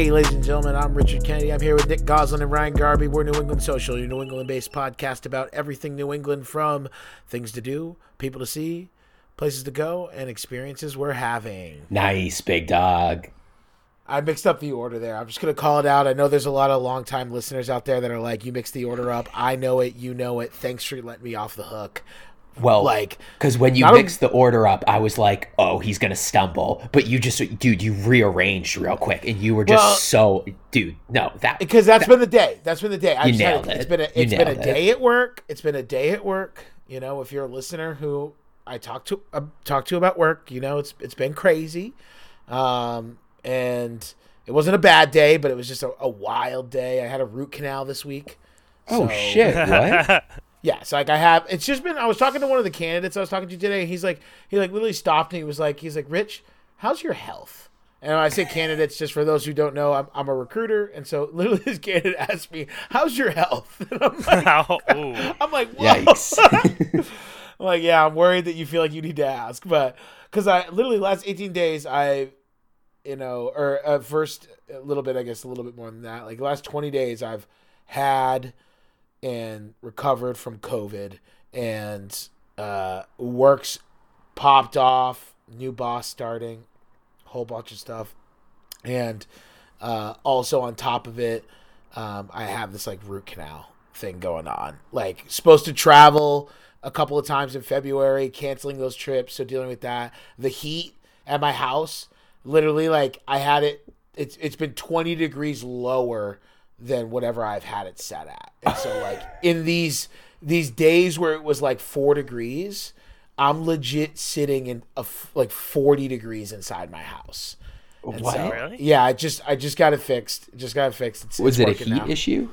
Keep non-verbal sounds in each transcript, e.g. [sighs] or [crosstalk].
Hey, ladies and gentlemen, I'm Richard Kennedy. I'm here with Nick Goslin and Ryan Garby. We're New England Social, your New England based podcast about everything New England from things to do, people to see, places to go, and experiences we're having. Nice, big dog. I mixed up the order there. I'm just going to call it out. I know there's a lot of longtime listeners out there that are like, you mixed the order up. I know it. You know it. Thanks for letting me off the hook. Well, Like, because when you mixed the order up, I was like, "Oh, he's gonna stumble," but you just, dude, you rearranged real quick, and you were just Well- so, dude. No, that because that's been the day. That's been the day. I You just had nailed It's it. been a it's been a nailed it. day at work. It's been a day at work. You know, if you're a listener who I talk to uh, talk to about work, you know, it's it's been crazy, um, and it wasn't a bad day, but it was just a, a wild day. I had a root canal this week. Oh So- shit! [laughs] What? Yeah, so like I have. It's just been. I was talking to one of the candidates I was talking to today, and he's like, he like literally stopped me. He was like, he's like, Rich, how's your health? And when I say candidates, just for those who don't know, I'm, I'm a recruiter, and so [laughs] literally this candidate asked me, "How's your health?" [laughs] And I'm [laughs] like, Ooh. I'm like, Whoa. Yikes! I'm like, yeah, I'm worried that you feel like you need to ask, but because I literally last 18 days, I, you know, or uh, first a little bit, I guess a little bit more than that. Like last 20 days, I've had and recovered from COVID, and uh, works popped off, new boss starting, whole bunch of stuff, and uh, also on top of it, um, I have this like root canal thing going on. Like supposed to travel a couple of times in February, canceling those trips, so dealing with that. The heat at my house, literally, like I had it. It's it's been twenty degrees lower than whatever I've had it set at, and so like in these these days where it was like four degrees. I'm legit sitting in a f- like 40 degrees inside my house. And What? so- Really? Yeah, I just I just got it fixed. Just got it fixed. It's, Was it's it a working heat now. issue?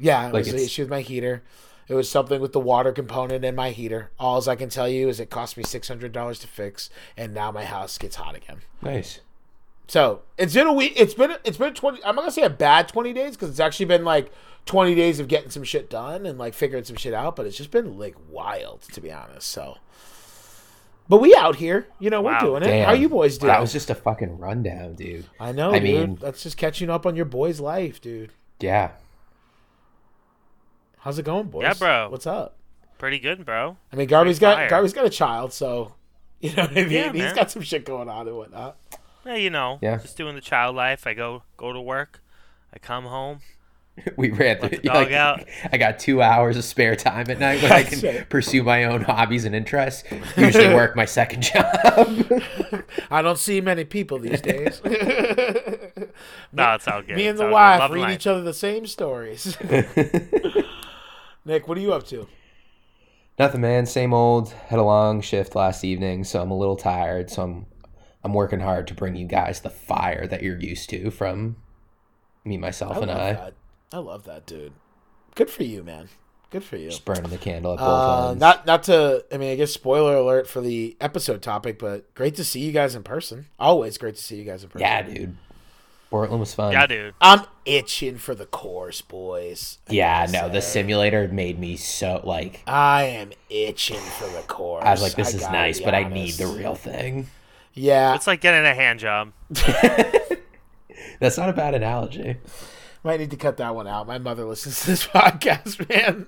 Yeah, it Like was an issue with my heater. It was something with the water component in my heater. All I can tell you is it cost me six hundred dollars to fix, and now my house gets hot again. Nice. So it's been a week. It's been it's been twenty. I'm not gonna say a bad twenty days because it's actually been like twenty days of getting some shit done and like figuring some shit out. But it's just been like wild to be honest. So, but we out here, you know, we're Wow. doing it. How you boys doing? That was just a fucking rundown, dude. I know, I dude. mean- That's just catching up on your boy's life, dude. Yeah. How's it going, boys? Yeah, bro. What's up? Pretty good, bro. I mean, Garby's got fire. Garby's got a child, so [laughs] you know what I mean. Yeah, He's man. got some shit going on and whatnot. Yeah, you know, Yeah. just doing the child life. I go go to work. I come home. [laughs] We ran Let through. the [laughs] dog out. [laughs] I got two hours of spare time at night when I can right. pursue my own hobbies and interests. Usually work my second job. I don't see many people these days. No, it's all good. Me and It's the wife read life. each other the same stories. Nick, what are you up to? Nothing, man. Same old. Had a long shift last evening, so I'm a little tired. So I'm, I'm working hard to bring you guys the fire that you're used to from me, myself, I and I. that. I love that, dude. Good for you, man. Good for you. Just burning the candle at both Uh, ends. not not to. I mean, I guess spoiler alert for the episode topic, but great to see you guys in person. Always great to see you guys in person. yeah, dude. Portland was fun. Yeah, dude. I'm itching for the course, boys. I Yeah, gotta no, the simulator made me so like. I am itching for the course. I was like, this is nice, be but I need the real thing. Yeah, It's like getting a hand job. [laughs] That's not a bad analogy. might need to cut that one out. My mother listens to this [laughs] podcast, man.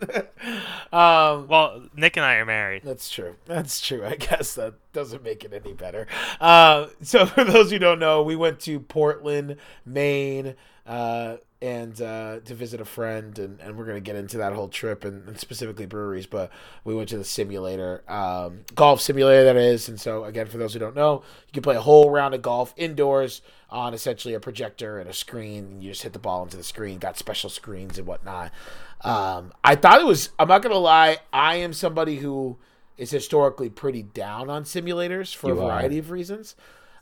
um, Well, Nick and I are married. That's true. That's true. I guess that doesn't make it any better. Uh, so, [laughs] for those who don't know, we went to Portland, Maine, uh, and uh, to visit a friend, and, and we're going to get into that whole trip and, and specifically breweries. But we went to the simulator, um, golf simulator that is. And so, again, for those who don't know, you can play a whole round of golf indoors on essentially a projector and a screen. And you just hit the ball into the screen. Got special screens and whatnot. Um, I thought it was. I'm not going to lie. I am somebody who is historically pretty down on simulators for You a are. variety of reasons.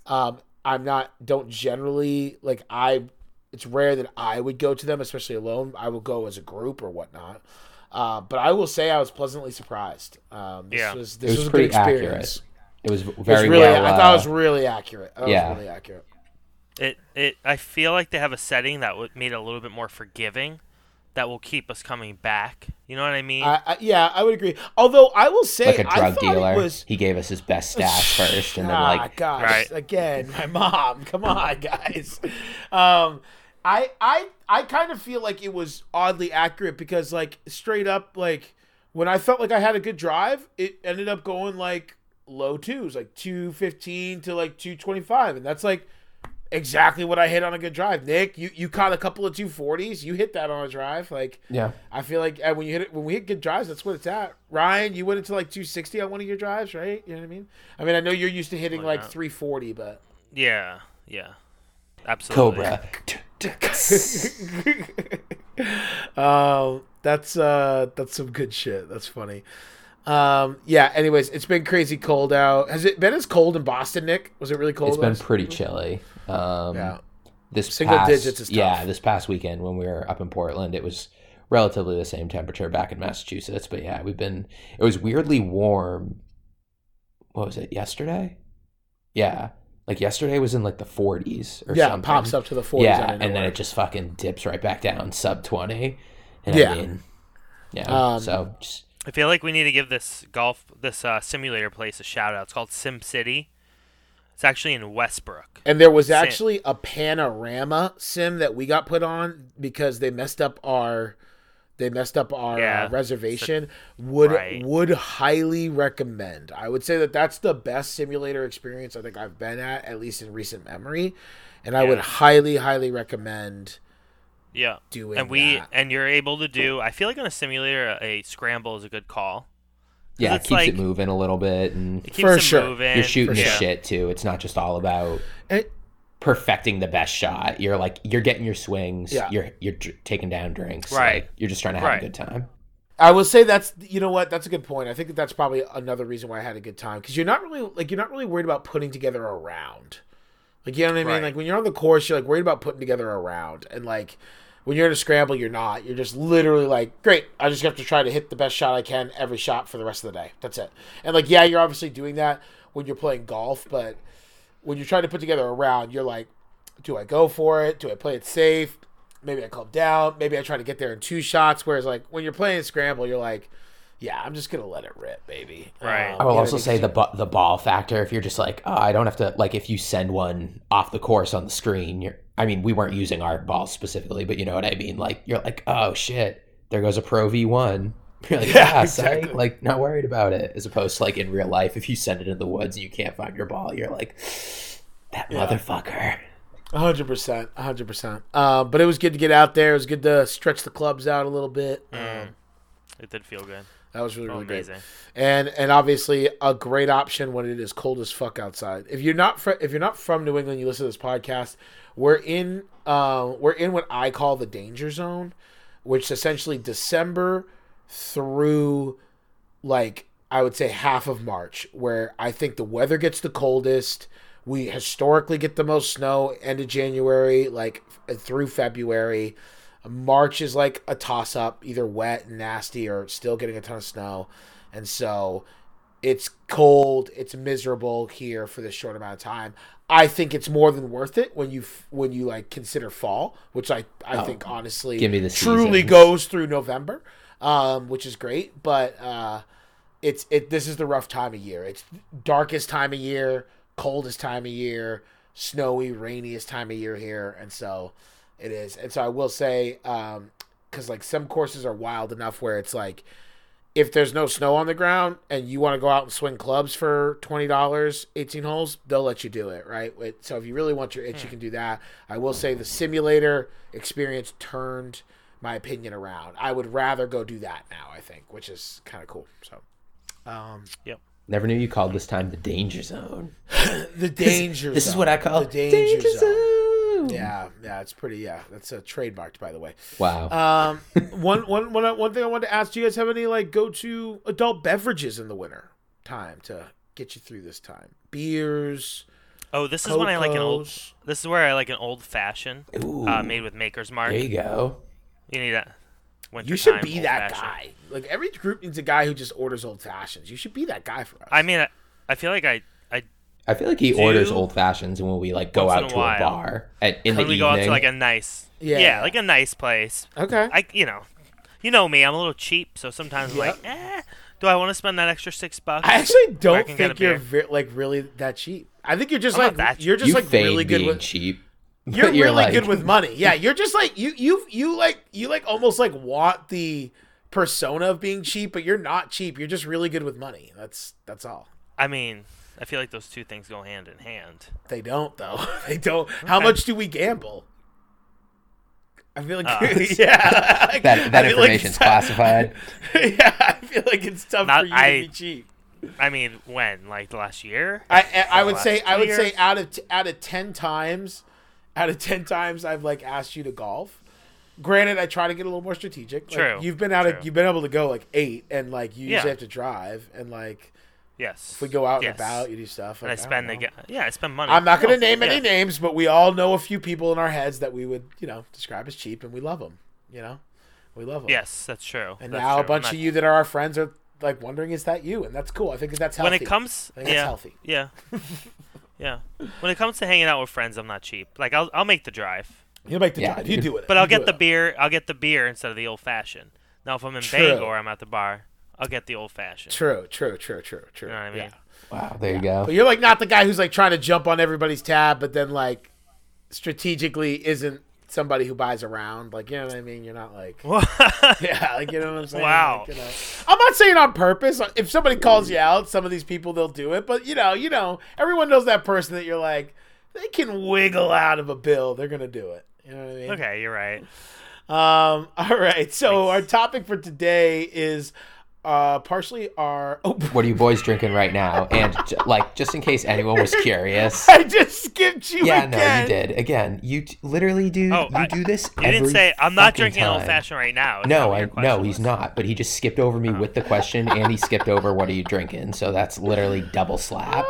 Um, I'm not don't generally like I. It's rare that I would go to them, especially alone. I will go as a group or whatnot. Uh, but I will say I was pleasantly surprised. Um, this Yeah. was It this was, was, a pretty good experience. accurate. It was It was very really, well. I thought it uh, was really accurate. I thought yeah. it was really accurate. It it. I feel like they have a setting that would made it a little bit more forgiving, that will keep us coming back. You know what I mean? I, I, yeah, I would agree. Although I will say, like a drug thought dealer. Was, He gave us his best stash first, and then Ah, like gosh, Right. again, my mom. Come on, guys. Um, I I I kind of feel like it was oddly accurate because like straight up like when I felt like I had a good drive, it ended up going like low twos, like two fifteen to like two twenty five, and that's like exactly what I hit on a good drive. Nick, you you caught a couple of two forties, you hit that on a drive. Like Yeah. I feel like uh, when you hit it when we hit good drives, that's what it's at. Ryan, you went into like two sixty on one of your drives, right? You know what I mean? I mean, I know you're used to hitting Why like three forty, but Yeah, yeah, absolutely. Cobra. [laughs] um, that's uh, that's some good shit. That's funny. Um, yeah. Anyways, it's been crazy cold out. Has it been as cold in Boston, Nick? Was it really cold? It's been pretty chilly. Um, Yeah. This Single past, digits is tough. Yeah, this past weekend when we were up in Portland, it was relatively the same temperature back in Massachusetts. But yeah, we've been. It was weirdly warm. What was it? Yesterday? Yeah, like yesterday was in like the 40s or Yeah, something. it pops up to the forties. Yeah, and then it just fucking dips right back down sub 20. And Yeah. I mean, yeah. Um, so just I feel like we need to give this golf, this uh, simulator place a shout out. It's called Sim City. It's actually in Westbrook. And there was actually a panorama sim that we got put on because they messed up our they messed up our Yeah. uh, reservation. Would Right. would highly recommend. I would say that that's the best simulator experience I think I've been at at least in recent memory, and I would highly highly recommend Yeah. doing and we that. and you're able to do. I feel like on a simulator, a scramble is a good call. Yeah, it keeps like- it moving a little bit, and It keeps For them sure. moving. you're shooting the sure. shit too. It's not just all about And- perfecting the best shot. You're like you're getting your swings. Yeah. You're you're dr- taking down drinks. Right. Like, you're just trying to have Right. a good time. I will say that's you know what that's a good point. I think that that's probably another reason why I had a good time because you're not really like you're not really worried about putting together a round. Like you know what I mean? Right. Like when you're on the course, you're like worried about putting together a round, and like when you're in a scramble, you're not. You're just literally like, great. I just have to try to hit the best shot I can every shot for the rest of the day. That's it. And like, yeah, you're obviously doing that when you're playing golf, but when you're trying to put together a round, you're like, do I go for it? Do I play it safe? Maybe I calm down. Maybe I try to get there in two shots. Whereas like when you're playing scramble, you're like, yeah, I'm just gonna let it rip, baby. Right. Um, I will you also say the bu- the ball factor. If you're just like, oh, I don't have to like, if you send one off the course on the screen, you're. I mean, we weren't using our balls specifically, but you know what I mean. Like, you're like, oh shit, there goes a Pro V one. [laughs] You're like, Yeah, yeah, exactly. psych. like not worried about it. As opposed to like in real life, if you send it in the woods and you can't find your ball, you're like, that Yeah. motherfucker. A hundred percent, a hundred percent. Um, but it was good to get out there. It was good to stretch the clubs out a little bit. Um, It did feel good. That was really Oh, really good. amazing. And and obviously a great option when it is cold as fuck outside. If you're not fr- if you're not from New England, you listen to this podcast. We're in uh, we're in what I call the danger zone, which is essentially December through like I would say half of March, where I think the weather gets the coldest. We historically get the most snow end of January, like through February. March is like a toss up, either wet and nasty or still getting a ton of snow. And so it's cold, it's miserable here for this short amount of time. I think it's more than worth it when you when you like consider fall, which I I think honestly give me the truly seasons. goes through November, um, which is great. But uh, it's it this is the rough time of year. It's darkest time of year, coldest time of year, snowy, rainiest time of year here, and so it is. And so I will say, because like some courses are wild enough where it's like if there's no snow on the ground and you want to go out and swing clubs for twenty dollars, eighteen holes, they'll let you do it, right? So if you really want your itch, you can do that. I will say the simulator experience turned my opinion around. I would rather go do that now. I think, which is kind of cool. So, um, yep. Never knew you called this time the danger zone. [laughs] the danger. This is what I call the danger, zone. zone. Yeah, yeah, it's pretty. Yeah, that's uh, trademarked, by the way. Wow. Um, [laughs] one, one, one, one thing I wanted to ask: Do you guys have any like go-to adult beverages in the winter time to get you through this time? Beers, Oh, this is when I like an old. This is where I like an old fashioned, Ooh. uh, made with Maker's Mark. there you go. You need that. Winter You should time be that old-fashioned. guy. Like every group needs a guy who just orders old fashions. You should be that guy for us. I mean, I, I feel like I, I I feel like he Do- orders old fashions and when we like go out a to a bar at, in the when we evening. go out to like a nice, Yeah. yeah, like a nice place. okay. I, you know, you know me. I'm a little cheap, so sometimes I'm like, eh, do I want to spend that extra six bucks? I actually don't can get think you're ve- like really that cheap. I think you're just I'm like that you're just you like really good being with. cheap. [laughs] You're, you're really like- good with money. Yeah, you're just like you you you like you like almost like want the persona of being cheap, but you're not cheap. You're just really good with money. That's that's all. I mean, I feel like those two things go hand in hand. They don't though. [laughs] They don't. How much do we gamble? I feel like Uh, [laughs] yeah. [laughs] like, That that I feel like information's classified. yeah, I feel like it's tough Not- for you I- to be cheap. I mean, when? Like the last year? I I, I would say I two would say out of t- out of ten times, out of ten times I've like asked you to golf. Granted, I try to get a little more strategic. Like, True, You've been out of you've been able to go like eight, and like you Yeah. usually have to drive, and like Yes. if we go out yes. and about, you do stuff. and I spend don't the know. yeah, I spend money. I'm not going to name yeah. any names, but we all know a few people in our heads that we would, you know, describe as cheap, and we love them. You know, we love them. Yes, that's true. And that's now true. a bunch I'm of you that are our friends are like wondering, is that you? And that's cool. I think that's healthy. When it comes, I think that's yeah, healthy. yeah, [laughs] yeah. When it comes to hanging out with friends, I'm not cheap. Like I'll I'll make the drive, You make the Yeah, drive. You dude. do it. but I'll You do get the beer. I'll get the beer instead of the old fashioned. Now, if I'm in True. Bangor, I'm at the bar. I'll get the old fashioned. True, true, true, true, true. You know what I mean? Yeah. Wow, there you go. But you're like not the guy who's like trying to jump on everybody's tab, but then like strategically isn't somebody who buys around. Like you know what I mean? You're not like [laughs] yeah, like you know what I'm saying? Wow. Like, you know. I'm not saying on purpose. If somebody calls you out, some of these people they'll do it. But you know, you know, everyone knows that person that you're like they can wiggle out of a bill. They're gonna do it. You know what I mean? okay, you're right. Um. [laughs] All right. So our topic for today is uh partially our. Oh, [laughs] What are you boys drinking right now? And j- like, just in case anyone was curious. [laughs] I just skipped you Yeah, again. no, you did. Again, you t- literally do. Oh, you I- do this. You didn't say I'm not fucking drinking old fashioned right now. Is No, I no, question he's not. But he just skipped over me with the question, [laughs] and he skipped over what are you drinking. So that's literally double slap.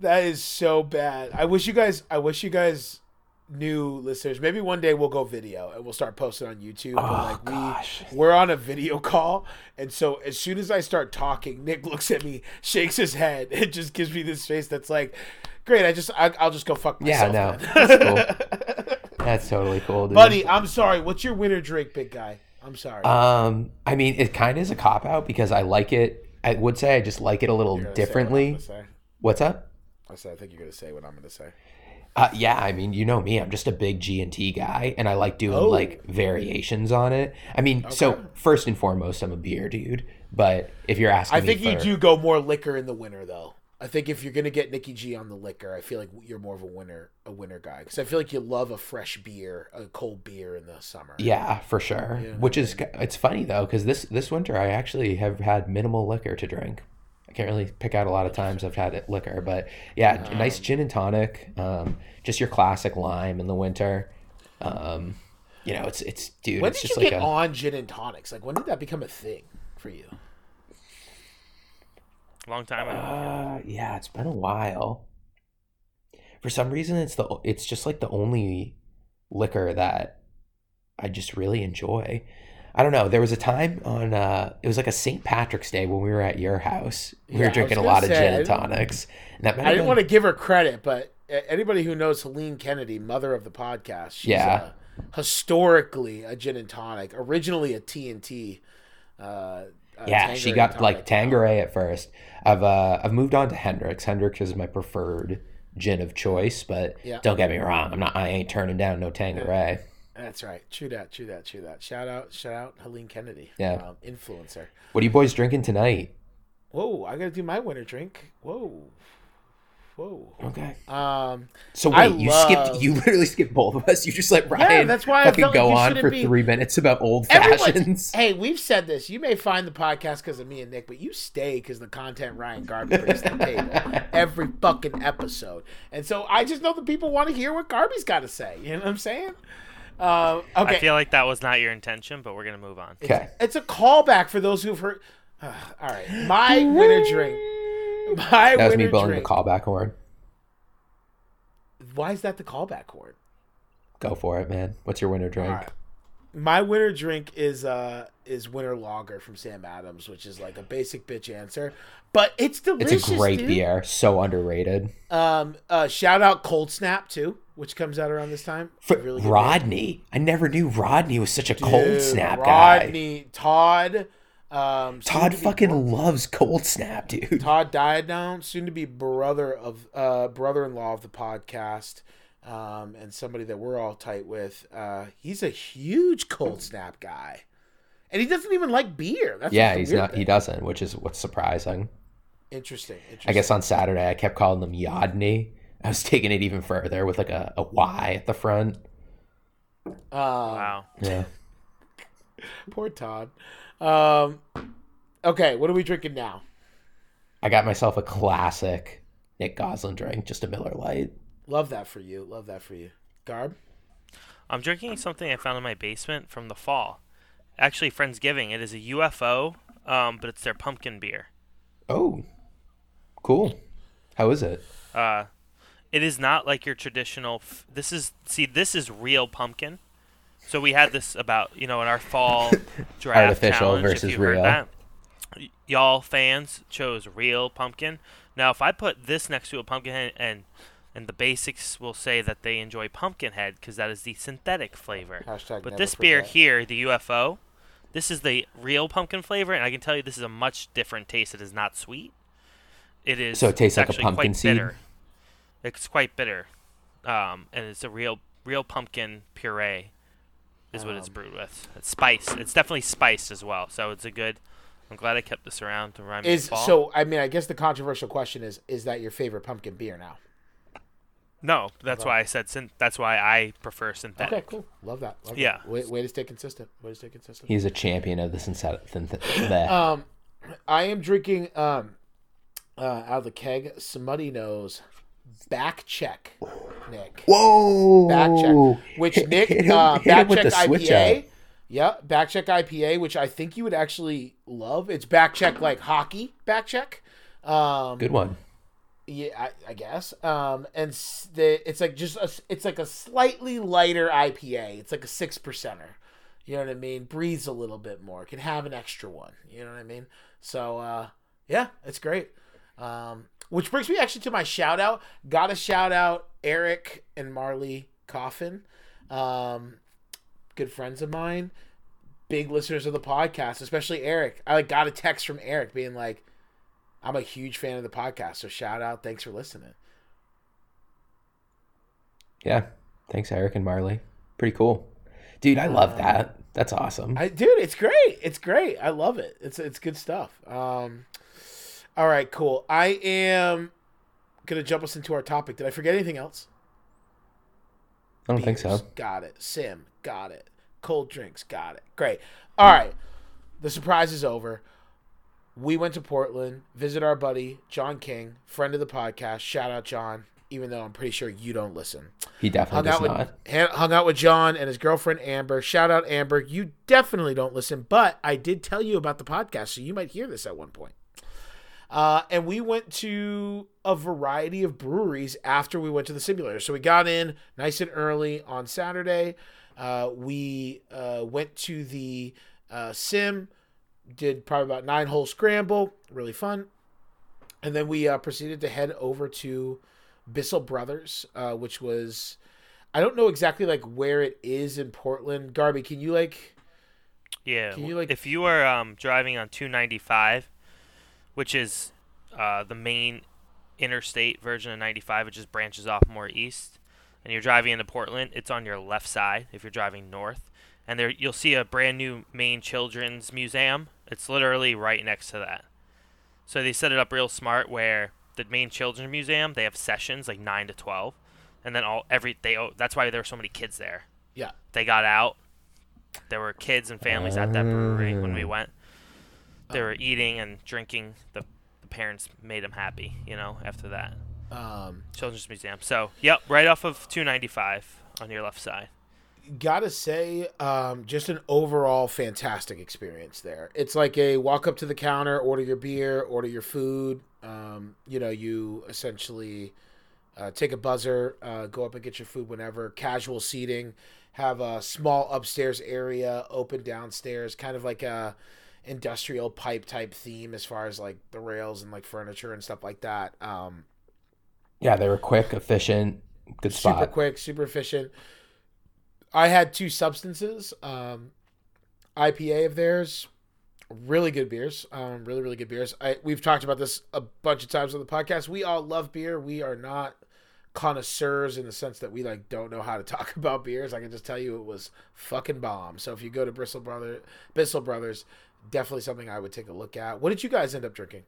That is so bad. I wish you guys. I wish you guys knew listeners. Maybe one day we'll go video and we'll start posting on YouTube. but Oh, like gosh. we we're on a video [laughs] call, and so as soon as I start talking, Nick looks at me, shakes his head, and just gives me this face that's like, "Great, I just I, I'll just go fuck myself." Yeah, myself." no, that's cool. [laughs] That's totally cool, dude. Buddy, I'm sorry. What's your winter drink, big guy? I'm sorry. Um, I mean, it kind of is a cop out because I like it. I would say I just like it a little say what differently. What's up? I said I think you're gonna say what I'm gonna say. Uh, yeah, I mean, you know me. I'm just a big G and T guy, and I like doing Oh. like variations on it. I mean, so first and foremost, I'm a beer dude. But if you're asking, I think you do go more liquor in the winter, though. I think if you're gonna get Nikki G on the liquor, I feel like you're more of a winter a winter guy because I feel like you love a fresh beer, a cold beer in the summer. Yeah, for sure. Which is it's funny though because this this winter I actually have had minimal liquor to drink. I can't really pick out a lot of times I've had it liquor, but yeah, a nice gin and tonic. Um, just your classic lime in the winter. Um, you know, it's it's dude. When it's did just you like get a on gin and tonics? Like when did that become a thing for you? Long time ago. Uh, yeah, it's been a while. For some reason, it's the it's just like the only liquor that I just really enjoy. I don't know. There was a time on uh, it was like a St. Patrick's Day when we were at your house. We Yeah, were drinking a lot gonna of say, gin I and didn't- tonics. And that I didn't want to give her credit, but anybody who knows Helene Kennedy, mother of the podcast, she's Yeah. uh, historically a gin and tonic, originally a TNT. Uh, uh, Yeah, she got like tonic. Tanqueray at first. I've uh, I've moved on to Hendrick's. Hendrick's is my preferred gin of choice, but Yeah. don't get me wrong, I'm not. I ain't turning down no Tanqueray. That's right. Chew that. chew that. chew that. Shout out. Shout out. Helene Kennedy. Yeah. Um, influencer. What are you boys drinking tonight? Whoa! I gotta do my winter drink. Whoa. Whoa. Okay. Um. So I wait, you love- skipped. You literally skipped both of us. You just let Ryan. that's why I fucking like go you on for be- three minutes about old Everyone's, fashions. [laughs] hey, we've said this. You may find the podcast because of me and Nick, but you stay because the content Ryan Garby brings to the table [laughs] every fucking episode. And so I just know that people want to hear what Garby's got to say. You know what I'm saying? Um, okay. I feel like that was not your intention, but we're gonna move on. Okay. It's a callback for those who've heard. [sighs] all right, my winter drink. My That was me blowing drink. the callback horn. Why is that the callback horn? Go for it, man. What's your winter drink? All right. My winter drink is uh is winter lager from Sam Adams, which is like a basic bitch answer, but it's the It's a great dude. beer. So underrated. Um, uh, shout out Cold Snap too, which comes out around this time. For Really Rodney, I never knew Rodney was such a beer. cold snap guy. Rodney, Todd, um, Todd fucking loves cold snap, dude. Todd died now, soon to be brother of uh brother-in-law of the podcast. Um, and somebody that we're all tight with. Uh, he's a huge cold snap guy, and he doesn't even like beer. That's yeah, he's not. thing. He doesn't, which is what's surprising. Interesting. Interesting. I guess on Saturday I kept calling them Yodney. I was [laughs] taking it even further with like a, a Y at the front. Um, Wow. Yeah. [laughs] Poor Todd. Um, okay, what are we drinking now? I got myself a classic Nick Goslin drink, just a Miller Lite. Love that for you. Love that for you. Garb. I'm drinking something I found in my basement from the fall. Actually, Friendsgiving. It is a UFO, um, but it's their pumpkin beer. Oh, cool. How is it? Uh, it is not like your traditional. F- this is see, this is real pumpkin. So we had this about you know in our fall [laughs] draft Artificial challenge. versus if you heard real. that, Y- y'all fans chose real pumpkin. Now, if I put this next to a pumpkin head and and the basics will say that they enjoy pumpkin head because that is the synthetic flavor. Hashtag But this beer forget. here, the UFO, this is the real pumpkin flavor, and I can tell you this is a much different taste. It is not sweet. It is. So it tastes like a pumpkin seed? Bitter. It's quite bitter, um, and it's a real, real pumpkin puree, is what it's Um, brewed with. It's spiced. It's definitely spiced as well. So it's a good. I'm glad I kept this around to remind me Is so. I mean, I guess the controversial question is: Is that your favorite pumpkin beer now? No, that's why I said. Syn- that's why I prefer synthetic. Okay, cool. Love that. Love Yeah. That. Way, way to stay consistent. Way to stay consistent. He's a champion of the synthetic. synth- [laughs] Um, I am drinking um, uh, out of the keg. Smuttynose back check, Nick. Whoa! Back check, which Hit- Nick hit him- uh, back check the switch IPA. Yeah, back check IPA, which I think you would actually love. It's back check like hockey back check. Um, Good one. Yeah, I, I guess. Um, and the, it's like just a, it's like a slightly lighter IPA. It's like a six percenter. You know what I mean? Breathes a little bit more. Can have an extra one. You know what I mean? So uh, yeah, it's great. Um, which brings me actually to my shout out. Got to shout out Eric and Marley Coffin, um, good friends of mine, big listeners of the podcast, especially Eric. I like got a text from Eric being like, I'm a huge fan of the podcast, so shout out. Thanks for listening. Yeah. Thanks, Eric and Marley. Pretty cool. Dude, I love that. That's awesome. I dude, it's great. It's great. I love it. It's it's good stuff. Um all right, cool. I am gonna jump us into our topic. Did I forget anything else? I don't think so. Got it. Sim, got it. Cold drinks, got it. Great. All right. The surprise is over. We went to Portland, visit our buddy John King, friend of the podcast. Shout out John, even though I'm pretty sure you don't listen. He definitely hung does out not. with han- hung out with John and his girlfriend Amber. Shout out Amber. You definitely don't listen, but I did tell you about the podcast, so you might hear this at one point. Uh, and we went to a variety of breweries after we went to the simulator. So we got in nice and early on Saturday. Uh, we uh, went to the uh, sim, did probably about nine hole scramble, really fun. And then we uh, proceeded to head over to Bissell Brothers, uh, which was I don't know exactly like where it is in Portland. Garby, can you like Yeah. Can you, like- if you are um, driving on 295, which is uh, the main interstate version of 95, it just branches off more east, and you're driving into Portland, it's on your left side if you're driving north. And there you'll see a brand new Maine children's museum. It's literally right next to that. So they set it up real smart where the Maine children's museum, they have sessions like 9 to 12. And then all every they oh, that's why there were so many kids there yeah. they got out. There were kids and families at that brewery when we went. They were eating and drinking. The, the parents made them happy, you know, after that. Um, Children's Museum. So, yep, right off of 295 on your left side. Gotta say, um, just an overall fantastic experience there. It's like a walk up to the counter, order your beer, order your food. Um, you know, you essentially uh, take a buzzer, uh, go up and get your food whenever. Casual seating, have a small upstairs area, open downstairs, kind of like a industrial pipe type theme as far as like the rails and like furniture and stuff like that. Um, Yeah, they were quick, efficient, good spot. super quick, super efficient. I had two substances, um, IPA of theirs, really good beers, um, really really good beers. I we've talked about this a bunch of times on the podcast. We all love beer. We are not connoisseurs in the sense that we like don't know how to talk [laughs] about beers, I can just tell you it was fucking bomb. So if you go to Bristol Brother Bissell Brothers, definitely something I would take a look at. What did you guys end up drinking?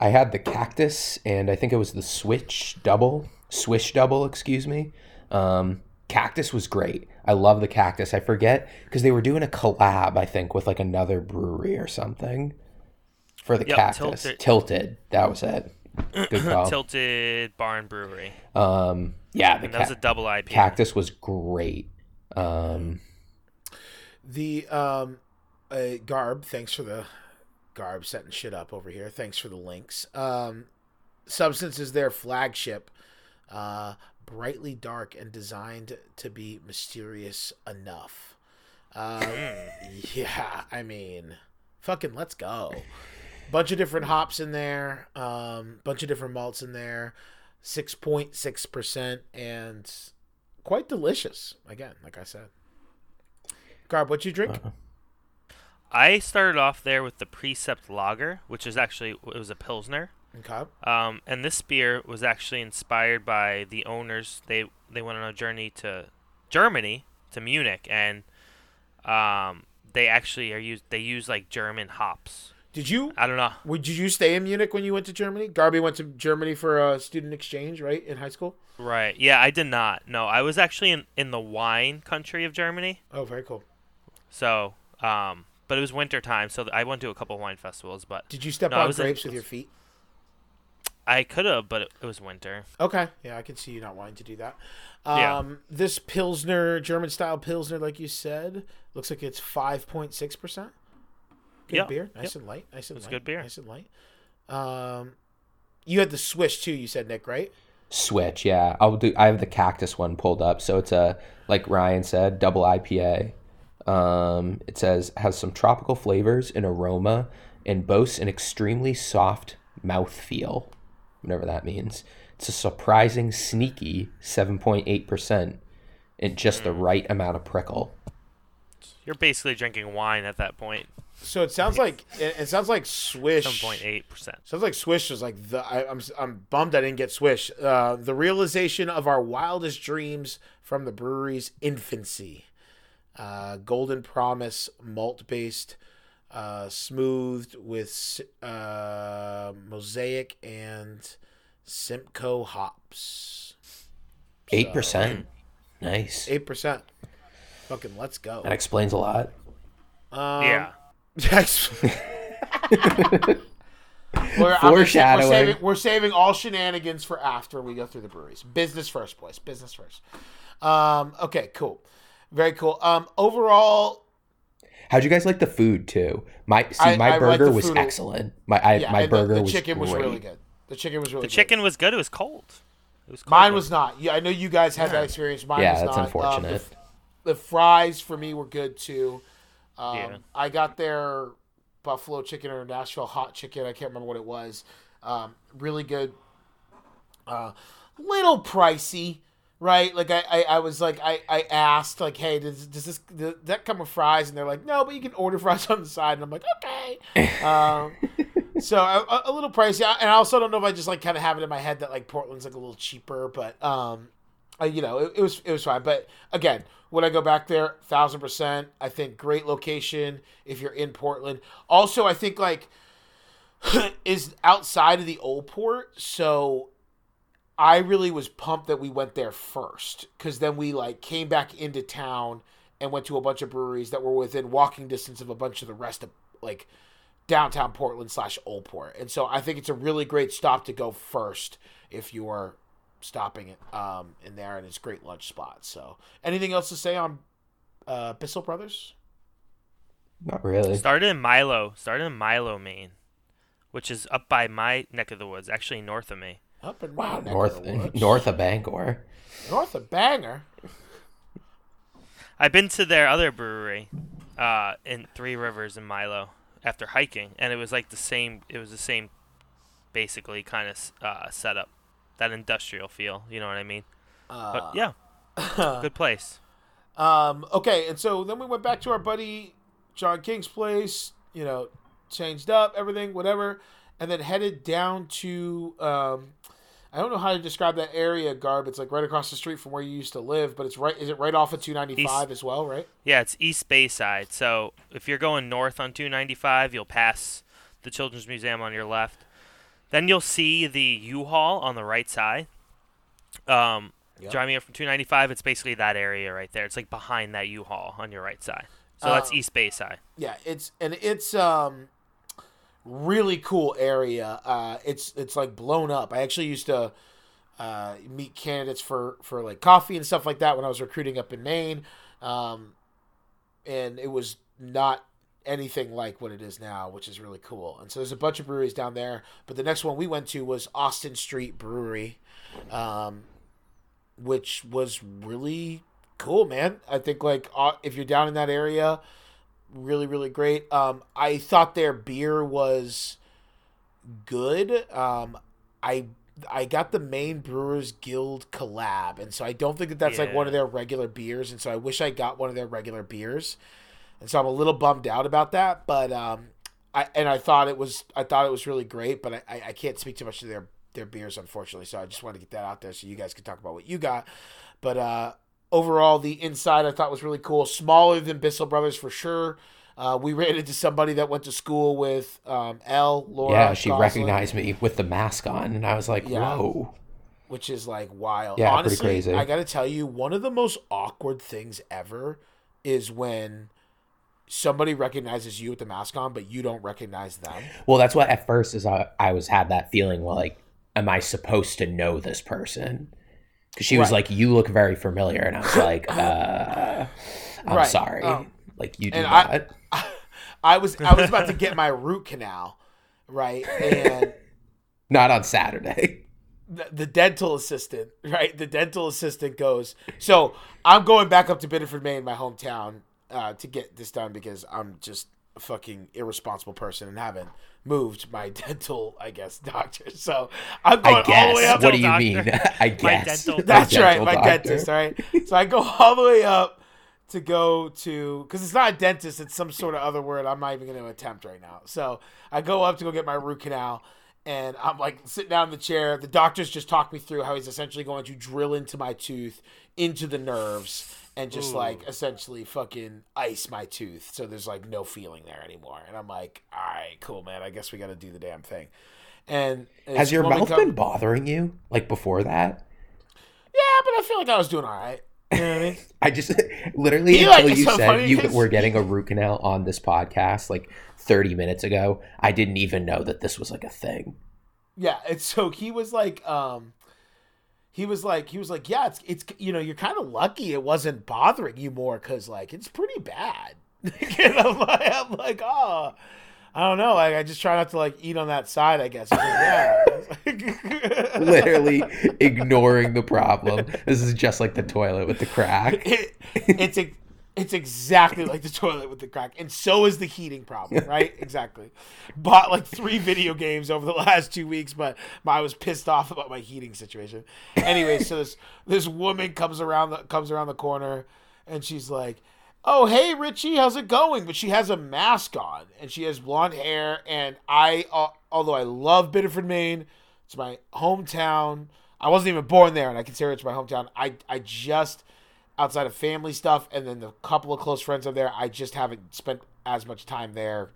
I had the cactus, and I think it was the Switch double, Swish double, excuse me. Um, cactus was great. I love the cactus. I forget because they were doing a collab, I think, with like another brewery or something for the Yep, cactus. Tilted. Tilted. That was it. [clears throat] Good call. Tilted Barn Brewery. um, yeah, the And that was a double IPA. cactus was great. Um, The um, uh, Garb, thanks for the Garb setting shit up over here. Thanks for the links. Um, Substance is their flagship, uh, brightly dark and designed to be mysterious enough. Uh, [laughs] yeah, I mean, fucking let's go. Bunch of different hops in there, um, bunch of different malts in there, six point six percent, and quite delicious. Again, like I said. Garb, what you drink? I started off there with the Precept Lager, which is actually it was a pilsner. Okay. Um, and this beer was actually inspired by the owners. They they went on a journey to Germany to Munich, and um, they actually are used. They use like German hops. Did you? I don't know. Would did you stay in Munich when you went to Germany? Garby went to Germany for a student exchange, right, in high school. Right? Yeah, I did not. No, I was actually in in the wine country of Germany. Oh, very cool. So, um, but it was winter time, so I went to a couple wine festivals. But Did you step No, on was in- grapes with your feet? I could have, but it, it was winter. Okay. Yeah, I can see you not wanting to do that. Yeah. Um, This Pilsner, German style Pilsner, like you said, looks like it's 5.6%. Good Yeah, beer. Nice yep. and light. Nice and It's light. good beer. Nice and light. Um, you had the Swish too, you said, Nick, right? Switch, yeah. I'll do. I have the cactus one pulled up, so it's a like Ryan said, double IPA. Um, it says has some tropical flavors and aroma, and boasts an extremely soft mouth feel, whatever that means. It's a surprising, sneaky seven point eight percent, and just the right amount of prickle. You're basically drinking wine at that point. So it sounds like it, it sounds like Swish. Seven point eight percent. Sounds like Swish was like the. I, I'm I'm bummed I didn't get Swish. Uh, the realization of our wildest dreams from the brewery's infancy. Uh, Golden Promise malt based, uh, smoothed with uh, Mosaic and Simcoe hops. Eight percent, nice. Eight percent. Fucking let's go. That explains a lot. Um, yeah. Yes. [laughs] we're, I'm gonna say- Foreshadowing. We're saving, we're saving all shenanigans for after we go through the breweries. Business first, boys. Business first. Um, okay, cool. Very cool. Um, overall, How'd you guys like the food too? My see, I- my I like burger was food. excellent. My I, yeah, my and the- burger the, was chicken was really good. The chicken was really good. The good. chicken was good. It was cold. It was cold Mine though. was not. Yeah, I know you guys had that experience. Mine Yeah, was that's not. Um, unfortunate. the, the fries for me were good too. Um, Yeah. I got their buffalo chicken or Nashville hot chicken. I can't remember what it was. Um, really good. Uh, little pricey, right? Like I, I, I was like, I, I asked like, hey, does, does this does that come with fries? And they're like, no, but you can order [laughs] fries on the side. And I'm like, okay. [laughs] um, so a, a little pricey, and I also don't know if I just like kind of have it in my head that like Portland's like a little cheaper, but um, uh, you know, it, it was it was fine. But again, would I go back there? Thousand percent. I think great location if you're in Portland. Also, I think like [laughs] is outside of the old port, so I really was pumped that we went there first because then we like came back into town and went to a bunch of breweries that were within walking distance of a bunch of the rest of like downtown Portland slash Old Port. And so I think it's a really great stop to go first if you are stopping it um, in there, and it's a great lunch spot. So anything else to say on uh, Bissell Brothers? Not really. Started in Milo. Started in Milo, Maine, which is up by my neck of the woods, actually north of me. Up in wow, North [laughs] north of Bangor. north of Bangor. I've been to their other brewery, uh, in Three Rivers in Milo after hiking, and it was like the same. It was the same, basically kind of uh, setup, that industrial feel. You know what I mean? But yeah, [laughs] good place. Um, okay, and so then we went back to our buddy John King's place, you know, changed up everything, whatever, and then headed down to um, I don't know how to describe that area, Garb. It's like right across the street from where you used to live, but it's right. Is it right off of 295 as well, right? Yeah, it's East Bayside. So if you're going north on 295, you'll pass the Children's Museum on your left. Then you'll see the U-Haul on the right side. Um, Yep. Driving up from 295, it's basically that area right there. It's like behind that U-Haul on your right side. So that's Um, East Bayside. Yeah, it's and it's um really cool area. Uh, it's it's like blown up. I actually used to uh, meet candidates for for like coffee and stuff like that when I was recruiting up in Maine, um, and it was not anything like what it is now, which is really cool. And so there's a bunch of breweries down there. But the next one we went to was Austin Street Brewery, um, which was really cool, man. I think like uh, if you're down in that area, really really great. Um, I thought their beer was good. Um, I I got the Maine Brewers Guild collab, and so I don't think that that's like one of their regular beers, and so I wish I got one of their regular beers, and so I'm a little bummed out about that. But um, I and I thought it was I thought it was really great, but I, I, I can't speak too much to their their beers unfortunately. So I just wanted to get that out there so you guys could talk about what you got. But uh, overall, the inside I thought was really cool. Smaller than Bissell Brothers for sure. Uh, we ran into somebody that went to school with um, Elle, Laura. yeah, she Goslin, recognized me with the mask on, and I was like, Yeah. "Whoa!" which is like wild. Yeah, pretty Honestly, crazy. I got to tell you, one of the most awkward things ever is when somebody recognizes you with the mask on, but you don't recognize them. Well, that's what at first is I, I was had that feeling well, like, am I supposed to know this person? Because she was like, "You look very familiar," and I was like, [laughs] uh, "I'm Right. sorry, Um, like you do not." I- [laughs] I was I was about to get my root canal, right, and. [laughs] not on Saturday. the, the dental assistant, right? The dental assistant goes, so I'm going back up to Biddeford, Maine, my hometown, uh, to get this done because I'm just a fucking irresponsible person and haven't moved my [laughs] dental, I guess, doctor. So I'm going I all the way guess. up. What do you doctor. mean? [laughs] I guess. dental- That's right, my doctor. dentist. All right, so I go all the way up to go to because it's not a dentist; it's some sort of other word. I'm not even going to attempt right now. So I go up to go get my root canal, and I'm like sitting down in the chair. The doctor's just talked me through how he's essentially going to drill into my tooth, into the nerves, and just Ooh. like essentially fucking ice my tooth, so there's like no feeling there anymore. And I'm like, all right, cool, man. I guess we got to do the damn thing. And Has your mouth come- been bothering you like before that? Yeah, but I feel like I was doing all right. You know I mean? [laughs] I just [laughs] literally You until it's you so said funny you 'cause- were getting a root canal on this podcast like 30 minutes ago, I didn't even know that this was like a thing. Yeah, and so he was like, um, he was like, he was like, yeah, it's it's you know, you're kind of lucky it wasn't bothering you more because like it's pretty bad. [laughs] and I'm like, I'm like, oh, I don't know, like I just try not to like eat on that side, I guess. Like, [laughs] yeah. Literally ignoring the problem. This is just like the toilet with the crack. [laughs] it, it's a, it's exactly like the toilet with the crack, and so is the heating problem, right? [laughs] exactly. Bought like three video games over the last two weeks, but I was pissed off about my heating situation. Anyway, so this this woman comes around the comes around the corner, and she's like, "Oh, hey Richie, how's it going?" But she has a mask on, and she has blonde hair, and I, uh, although I love Biddeford, Maine, it's my hometown. I wasn't even born there, and I consider it my hometown. I I just outside of family stuff and then the couple of close friends are there i just haven't spent as much time there.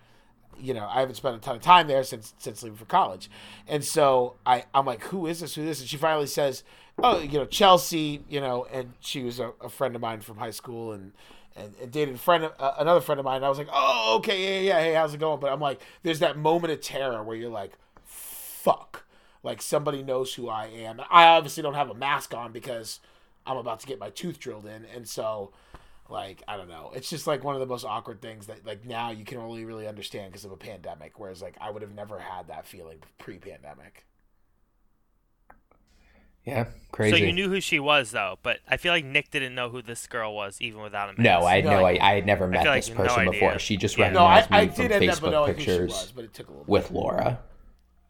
You know i haven't spent a ton of time there since since leaving for college. And so i i'm like who is this? Who is this? And she finally says oh you know chelsea you know and she was a, a friend of mine from high school and and, and dated a friend uh, another friend of mine. And i was like oh okay yeah yeah hey how's it going? But i'm like there's that moment of terror where you're like fuck. Like somebody knows who i am. I obviously don't have a mask on because I'm about to get my tooth drilled in, and so like I don't know, it's just like one of the most awkward things that like now you can only really understand because of a pandemic, whereas like I would have never had that feeling pre-pandemic. Yeah, crazy. So you knew who she was though, but I feel like Nick didn't know who this girl was even without a mask. no, I had No, no, I- I, I had never met feel like this no person idea. before. She just Yeah. No, I, recognized I me from did end up Facebook knowing was, pictures but it took a little. with bit. Laura.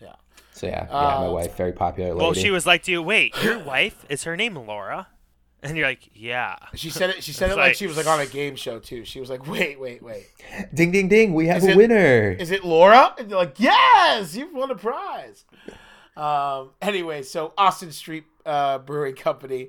Yeah. So yeah, yeah, my Uh, wife, very popular lady. Well, she was like to you, "Wait, your wife is her name Laura?" And you're like, "Yeah." She said it. She said it like like- she was like on a game show too. She was like, "Wait, wait, wait. Ding, ding, ding! We have Is a it- winner. Is it Laura?" And they're like, "Yes, you've won a prize." Um, anyway, so Austin Street uh, Brewing Company,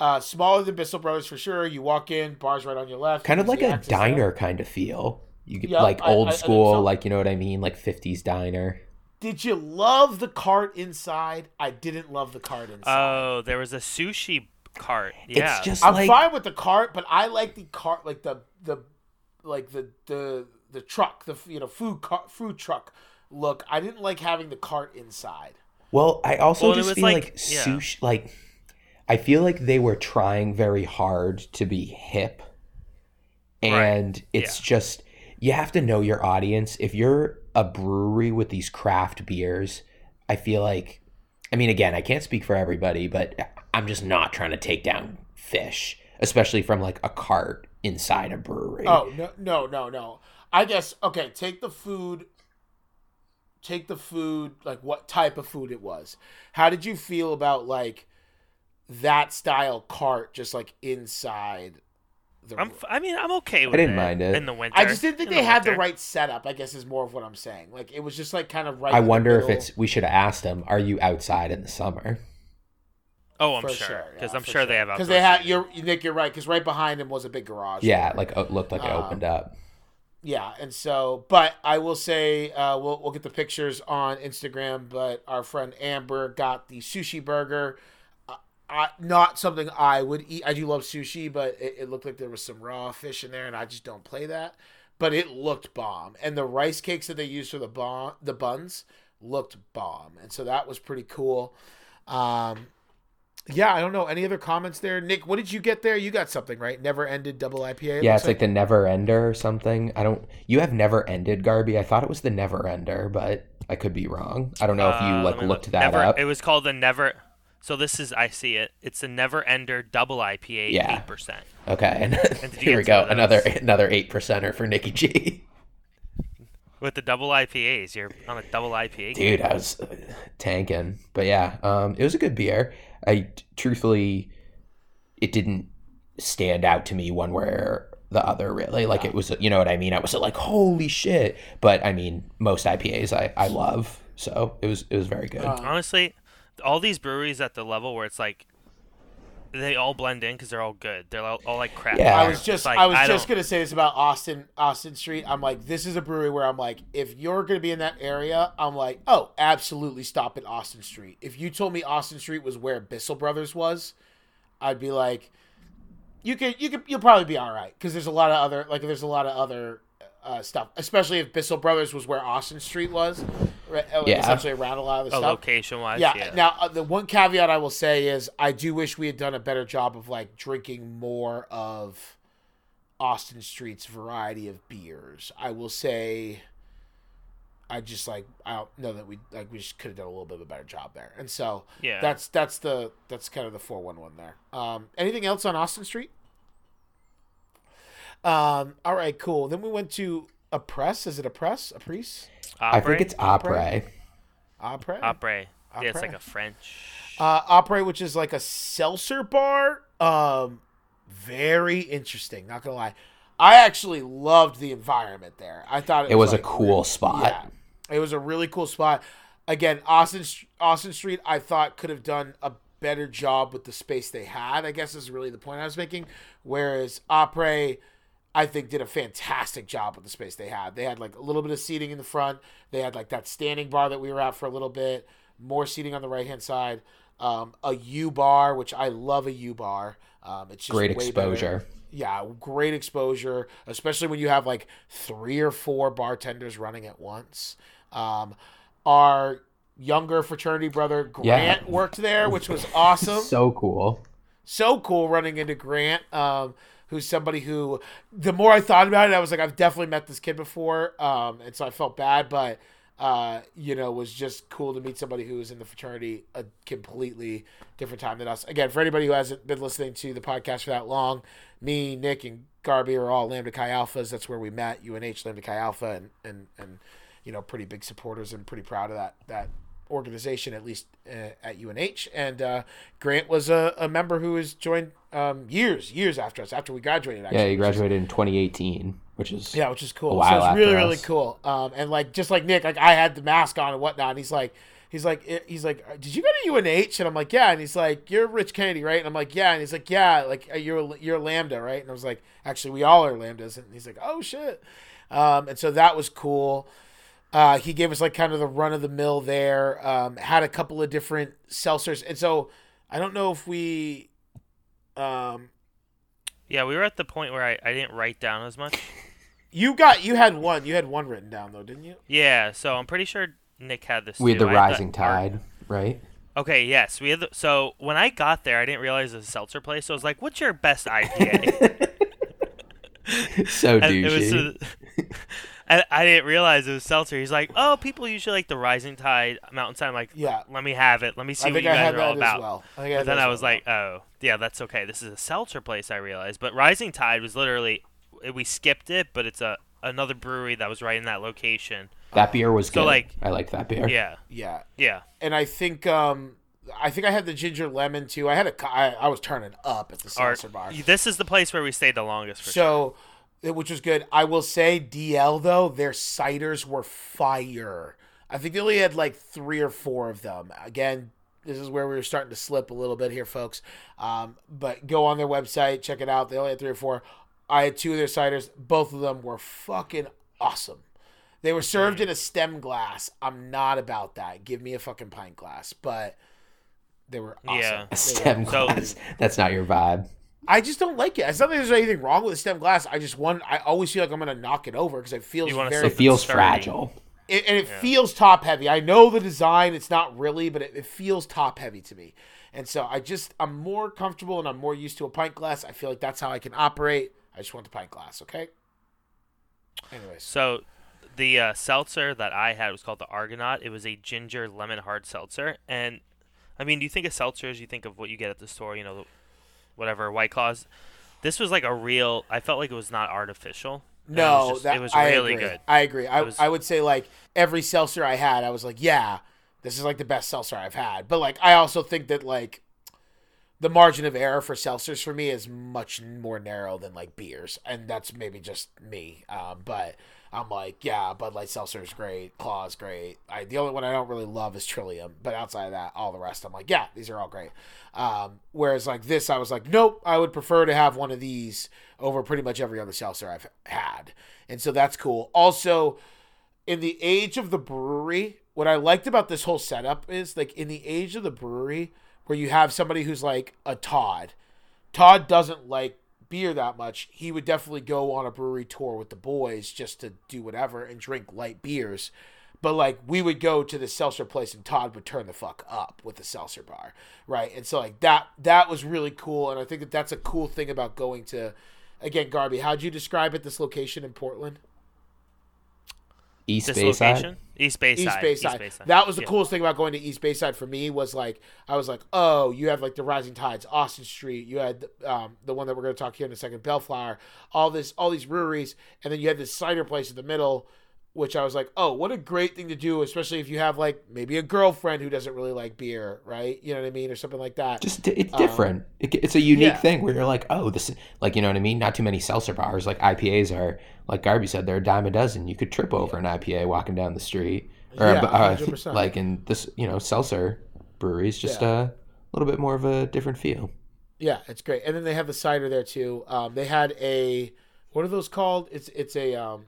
uh, smaller than Bissell Brothers for sure. You walk in, bars right on your left. kind you of like a access there. diner kind of feel. You get Yeah, like I- I- old I think school, so. like you know what I mean, like '50s diner. Did you love the cart inside? I didn't love the cart inside. Oh, there was a sushi cart. Yeah. It's just I'm like fine with the cart, but I like the cart, like the the like the the the truck, the you know food car, food truck look. I didn't like having the cart inside. Well, I also Well, just feel like- like, yeah. sushi. Like, I feel like they were trying very hard to be hip, and it's just you have to know your audience. If you're a brewery with these craft beers, I feel like, I mean, again, I can't speak for everybody, but I'm just not trying to take down fish, especially from like a cart inside a brewery. Oh no no no no! I guess okay. Take the food. Take the food. Like what type of food it was. How did you feel about like that style cart, just like inside the? I'm, f- I mean, I'm okay with it. I didn't it mind it. in the winter. I just didn't think In they had the right setup. I guess is more of what I'm saying. Like it was just like kind of right. I wonder if it's we should have asked them. Are you outside in the summer? Oh, I'm For sure. sure, Because yeah, I'm for sure they have because they had you're Nick. You're right because right behind him was a big garage. Yeah, door. like it looked like it Um, opened up. Yeah, and so, but I will say, uh, we'll we'll get the pictures on Instagram. But our friend Amber got the sushi burger. Uh, I, not something I would eat. I do love sushi, but it, it looked like there was some raw fish in there, and I just don't play that. But it looked bomb, and the rice cakes that they used for the bon- the buns looked bomb, and so that was pretty cool. Um, yeah, I don't know any other comments there. Nick, what did you get there? You got something right? Never ended double IPA. it Yeah, it's like the never ender or something. I don't. You have never ended, Garby. I thought it was the never ender, but I could be wrong. I don't know if you Uh, like let me looked look. that never, up. It was called the Never. So this is I see it. It's the Never Ender Double IPA, Yeah. eight percent. Okay, [laughs] and did you here we go. Another another eight percenter for Nikki G. With the double IPAs, you're on a double IPA. Dude, I was uh, tanking, but yeah, um, it was a good beer. I truthfully, it didn't stand out to me one way or the other. Really, like it was, you know what I mean. I was like, holy shit! But I mean, most IPAs I I love, so it was it was very good. Honestly, all these breweries at the level where it's like they all blend in because they're all good. They're all, all like crap. Yeah. I was just like, I was I just don't- gonna say this about Austin Austin Street. I'm like, this is a brewery where I'm like, if you're gonna be in that area, I'm like, oh, absolutely stop at Austin Street. If you told me Austin Street was where Bissell Brothers was, I'd be like, you could you could you'll probably be all right because there's a lot of other like there's a lot of other uh, stuff, especially if Bissell Brothers was where Austin Street was, right, Yeah. essentially around a lot of the oh, stuff. location wise. Yeah. Yeah. Now, uh, the one caveat I will say is I do wish we had done a better job of like drinking more of Austin Street's variety of beers. I will say, I just like I don't know that we like we just could have done a little bit of a better job there. And so Yeah. that's that's the that's kind of the four one one there. Um, anything else on Austin Street? Um. All right. Cool. Then we went to a press. Is it a press? A priest? I think it's Opry. Opera. Opry. Yeah, it's like a French. Uh, Opry, which is like a seltzer bar. Um, very interesting. Not gonna lie, I actually loved the environment there. I thought it, It was a like, cool really- spot. Yeah, it was a really cool spot. Again, Austin Austin Street, I thought could have done a better job with the space they had. I guess is really the point I was making. Whereas Opry, I think did a fantastic job with the space they had. They had like a little bit of seating in the front. They had like that standing bar that we were at for a little bit. More seating on the right hand side. Um, a U bar, which I love a U bar. Um, it's just Great way better. exposure. Yeah, great exposure, especially when you have like three or four bartenders running at once. Um, our younger fraternity brother Grant Yeah. worked there, which was awesome [laughs] So cool. so cool running into Grant, um, who's somebody who, the more I thought about it, I was like, I've definitely met this kid before, um, and so I felt bad, but uh, you know, it was just cool to meet somebody who was in the fraternity a completely different time than us. Again, for anybody who hasn't been listening to the podcast for that long, me, Nick, and Garby are all Lambda Chi Alphas. That's where we met, UNH Lambda Chi Alpha, and and and you know, pretty big supporters and pretty proud of that that organization at least uh, at UNH. And uh, Grant was a, a member who has joined um, years years after us after we graduated. Actually, Yeah, he which is- graduated in 2018, which is yeah, which is cool. so it's really really us. cool. Um, and like just like Nick, like I had the mask on and whatnot. And he's like, he's like, eh, he's like, did you go to UNH? And I'm like, yeah. And he's like, you're Rich Kennedy, right? And I'm like, yeah. And he's like, yeah, like uh, you're you're Lambda, right? And I was like, actually, we all are Lambdas. And he's like, oh shit. Um, and so that was cool. Uh, he gave us like kind of the run of the mill there. Um, had a couple of different seltzers, and so I don't know if we. Um, Yeah, we were at the point where I, I didn't write down as much. [laughs] you got you had one. You had one written down though, didn't you? Yeah, so I'm pretty sure Nick had this. We had too. the I had Rising our- Tide, right? Okay, yes, we had. The, so when I got there, I didn't realize it was a seltzer place. So I was like, "What's your best IPA?" [laughs] [laughs] so And it was. Douchey. and I didn't realize it was seltzer. He's like, "Oh, people usually like the Rising Tide Mountainside." I'm like, Yeah. let me have it. Let me see I what you I guys are all about." well. I think But that then I was well. like, "Oh, yeah, that's okay. This is a seltzer place." I realized, but Rising Tide was literally we skipped it, but it's a another brewery that was right in that location. that beer was So, good. like- I liked that beer. Yeah, yeah, yeah. and I think um, I think I had the ginger lemon too. I had a, co- I, I was turning up at the Our, seltzer bar. this is the place where we stayed the longest. For sure. So, it- which was good. I will say DL though, their ciders were fire. I think they only had like three or four of them. Again, this is where we were starting to slip a little bit here, folks. Um, but go on their website, check it out. They only had three or four. I had two of their ciders. Both of them were fucking awesome. They were served in a stem glass. I'm not about that. Give me a fucking pint glass. But they were awesome. Yeah. They A were stem So- glass. That's not your vibe. I just don't like it. It's not that there's anything wrong with the stem glass. I just want. I always feel like I'm gonna knock it over because it feels You very. It feels fragile. it, and it feels top heavy. I know the design. It's not really, but it, it feels top heavy to me. And so I just I'm more comfortable and I'm more used to a pint glass. I feel like that's how I can operate. I just want the pint glass. Okay. Anyways, So, the uh, seltzer that I had was called the Argonaut. It was a ginger lemon hard seltzer, and I mean, do you think of seltzers? You think of what you get at the store, you know, the- whatever White Claws. This was like a real. I felt like it was not artificial. and it was no, just- that it was I really agree. good. I agree. I, was- I would say like every seltzer I had, I was like, yeah, this is like the best seltzer I've had. But like, I also think that like the margin of error for seltzers for me is much more narrow than like beers, and that's maybe just me. Um, but I'm like, yeah, Bud Light seltzer is great, Claw is great. I the only one I don't really love is Trillium, but outside of that, all the rest I'm like, yeah, these are all great. Um, whereas like this, I was like, nope, I would prefer to have one of these over pretty much every other seltzer I've had, and so that's cool. Also, in the age of the brewery, what I liked about this whole setup is like in the age of the brewery, where you have somebody who's like a Todd. Todd doesn't like beer that much. He would definitely go on a brewery tour with the boys just to do whatever and drink light beers. But like we would go to the seltzer place and Todd would turn the fuck up with the seltzer bar, right? And so like that that was really cool, and I think that that's a cool thing about going to. Again, Garby, how'd you describe it? This location in Portland. East This Bayside. location, East Bayside. East Bayside. Bayside. That was the Yeah. coolest thing about going to East Bayside for me was like I was like, oh, you have like the Rising Tides, Austin Street. You had um, the one that we're going to talk here in a second, Bellflower. All this, all these breweries, and then you had this cider place in the middle, which I was like, oh, what a great thing to do, especially if you have like maybe a girlfriend who doesn't really like beer, right? You know what I mean, or something like that. Just it's different. It, it's a unique Um, yeah. thing where you're like, oh, this, is- like you know what I mean. Not too many seltzer bars. Like IPAs are, like Garby said, they're a dime a dozen. You could trip over an IPA walking down the street, or Yeah, uh, [laughs] 100%. like in this, you know, seltzer breweries, just Yeah. a little bit more of a different feel. Yeah, it's great. And then they have the cider there too. Um, they had a what are those called? It's it's a um,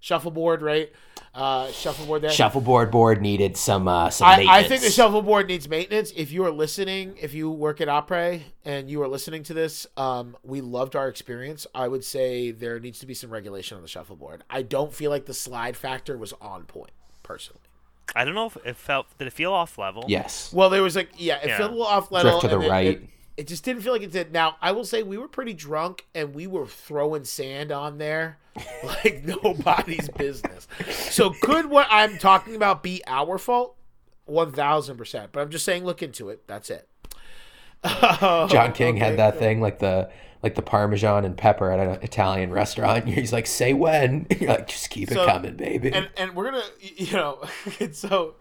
shuffleboard, right? Uh, shuffleboard there. Shuffleboard board needed some uh, some I, I think the shuffleboard needs maintenance. If you are listening, if you work at Opry and you are listening to this, um, we loved our experience. I would say there needs to be some regulation on the shuffleboard. I don't feel like the slide factor was on point, personally. I don't know if it felt. Did it feel off level? Yes. Well, there was like, yeah, it Yeah. felt a little off level. Drift to the and it- right. It, it just didn't feel like it did. Now, I will say we were pretty drunk and we were throwing sand on there [laughs] like [laughs] nobody's business. So, could what I'm talking about be our fault? 1000%. But I'm just saying, look into it. That's it. [laughs] John King Okay, had that thing like the like the parmesan and pepper at an Italian restaurant. He's like, "Say when." You're like, "Just keep So- it coming, baby." and and we're gonna you know so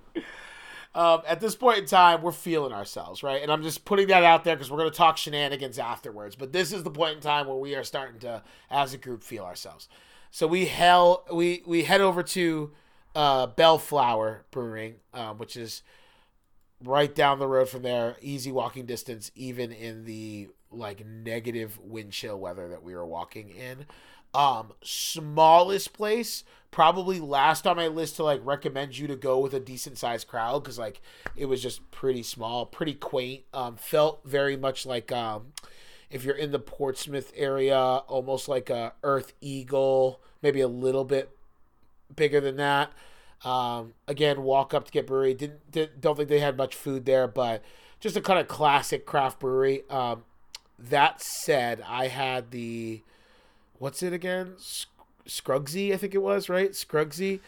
um, at this point in time we're feeling ourselves right? And i'm just putting that out there because we're gonna talk shenanigans afterwards. But this is the point in time where we are starting to as a group feel ourselves. So we hell we we head over to uh, bellflower brewing um, which is right down the road from there, easy walking distance, even in the like negative wind chill weather that we were walking in. Um, smallest place, probably last on my list to like recommend you to go with a decent sized crowd because like it was just pretty small, pretty quaint. Um, felt very much like um, if you're in the Portsmouth area, almost like a Earth Eagle, maybe a little bit bigger than that. Um, again, walk up to get brewery. Didn't, didn't don't think they had much food there, but just a kind of classic craft brewery. Um, that said, I had the what's it again? Scruggsy, I think it was right. Scruggsy.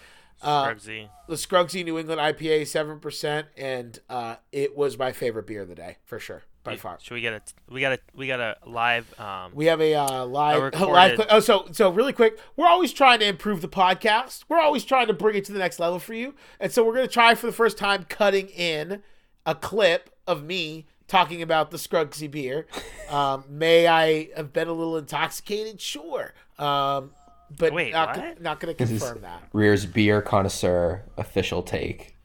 Uh, Scrugsy. the Scruggsy New England IPA, seven percent, and uh, it was my favorite beer of the day for sure, by far. Should we get a we got a we got a live um We have a uh, live, A live. Oh, so so really quick. We're always trying to improve the podcast. We're always trying to bring it to the next level for you, and so we're gonna try for the first time cutting in a clip of me talking about the Scrugsy beer. Um, may I have been a little intoxicated? Sure, um, but Wait, not, what? not gonna confirm that. Rear's beer connoisseur official take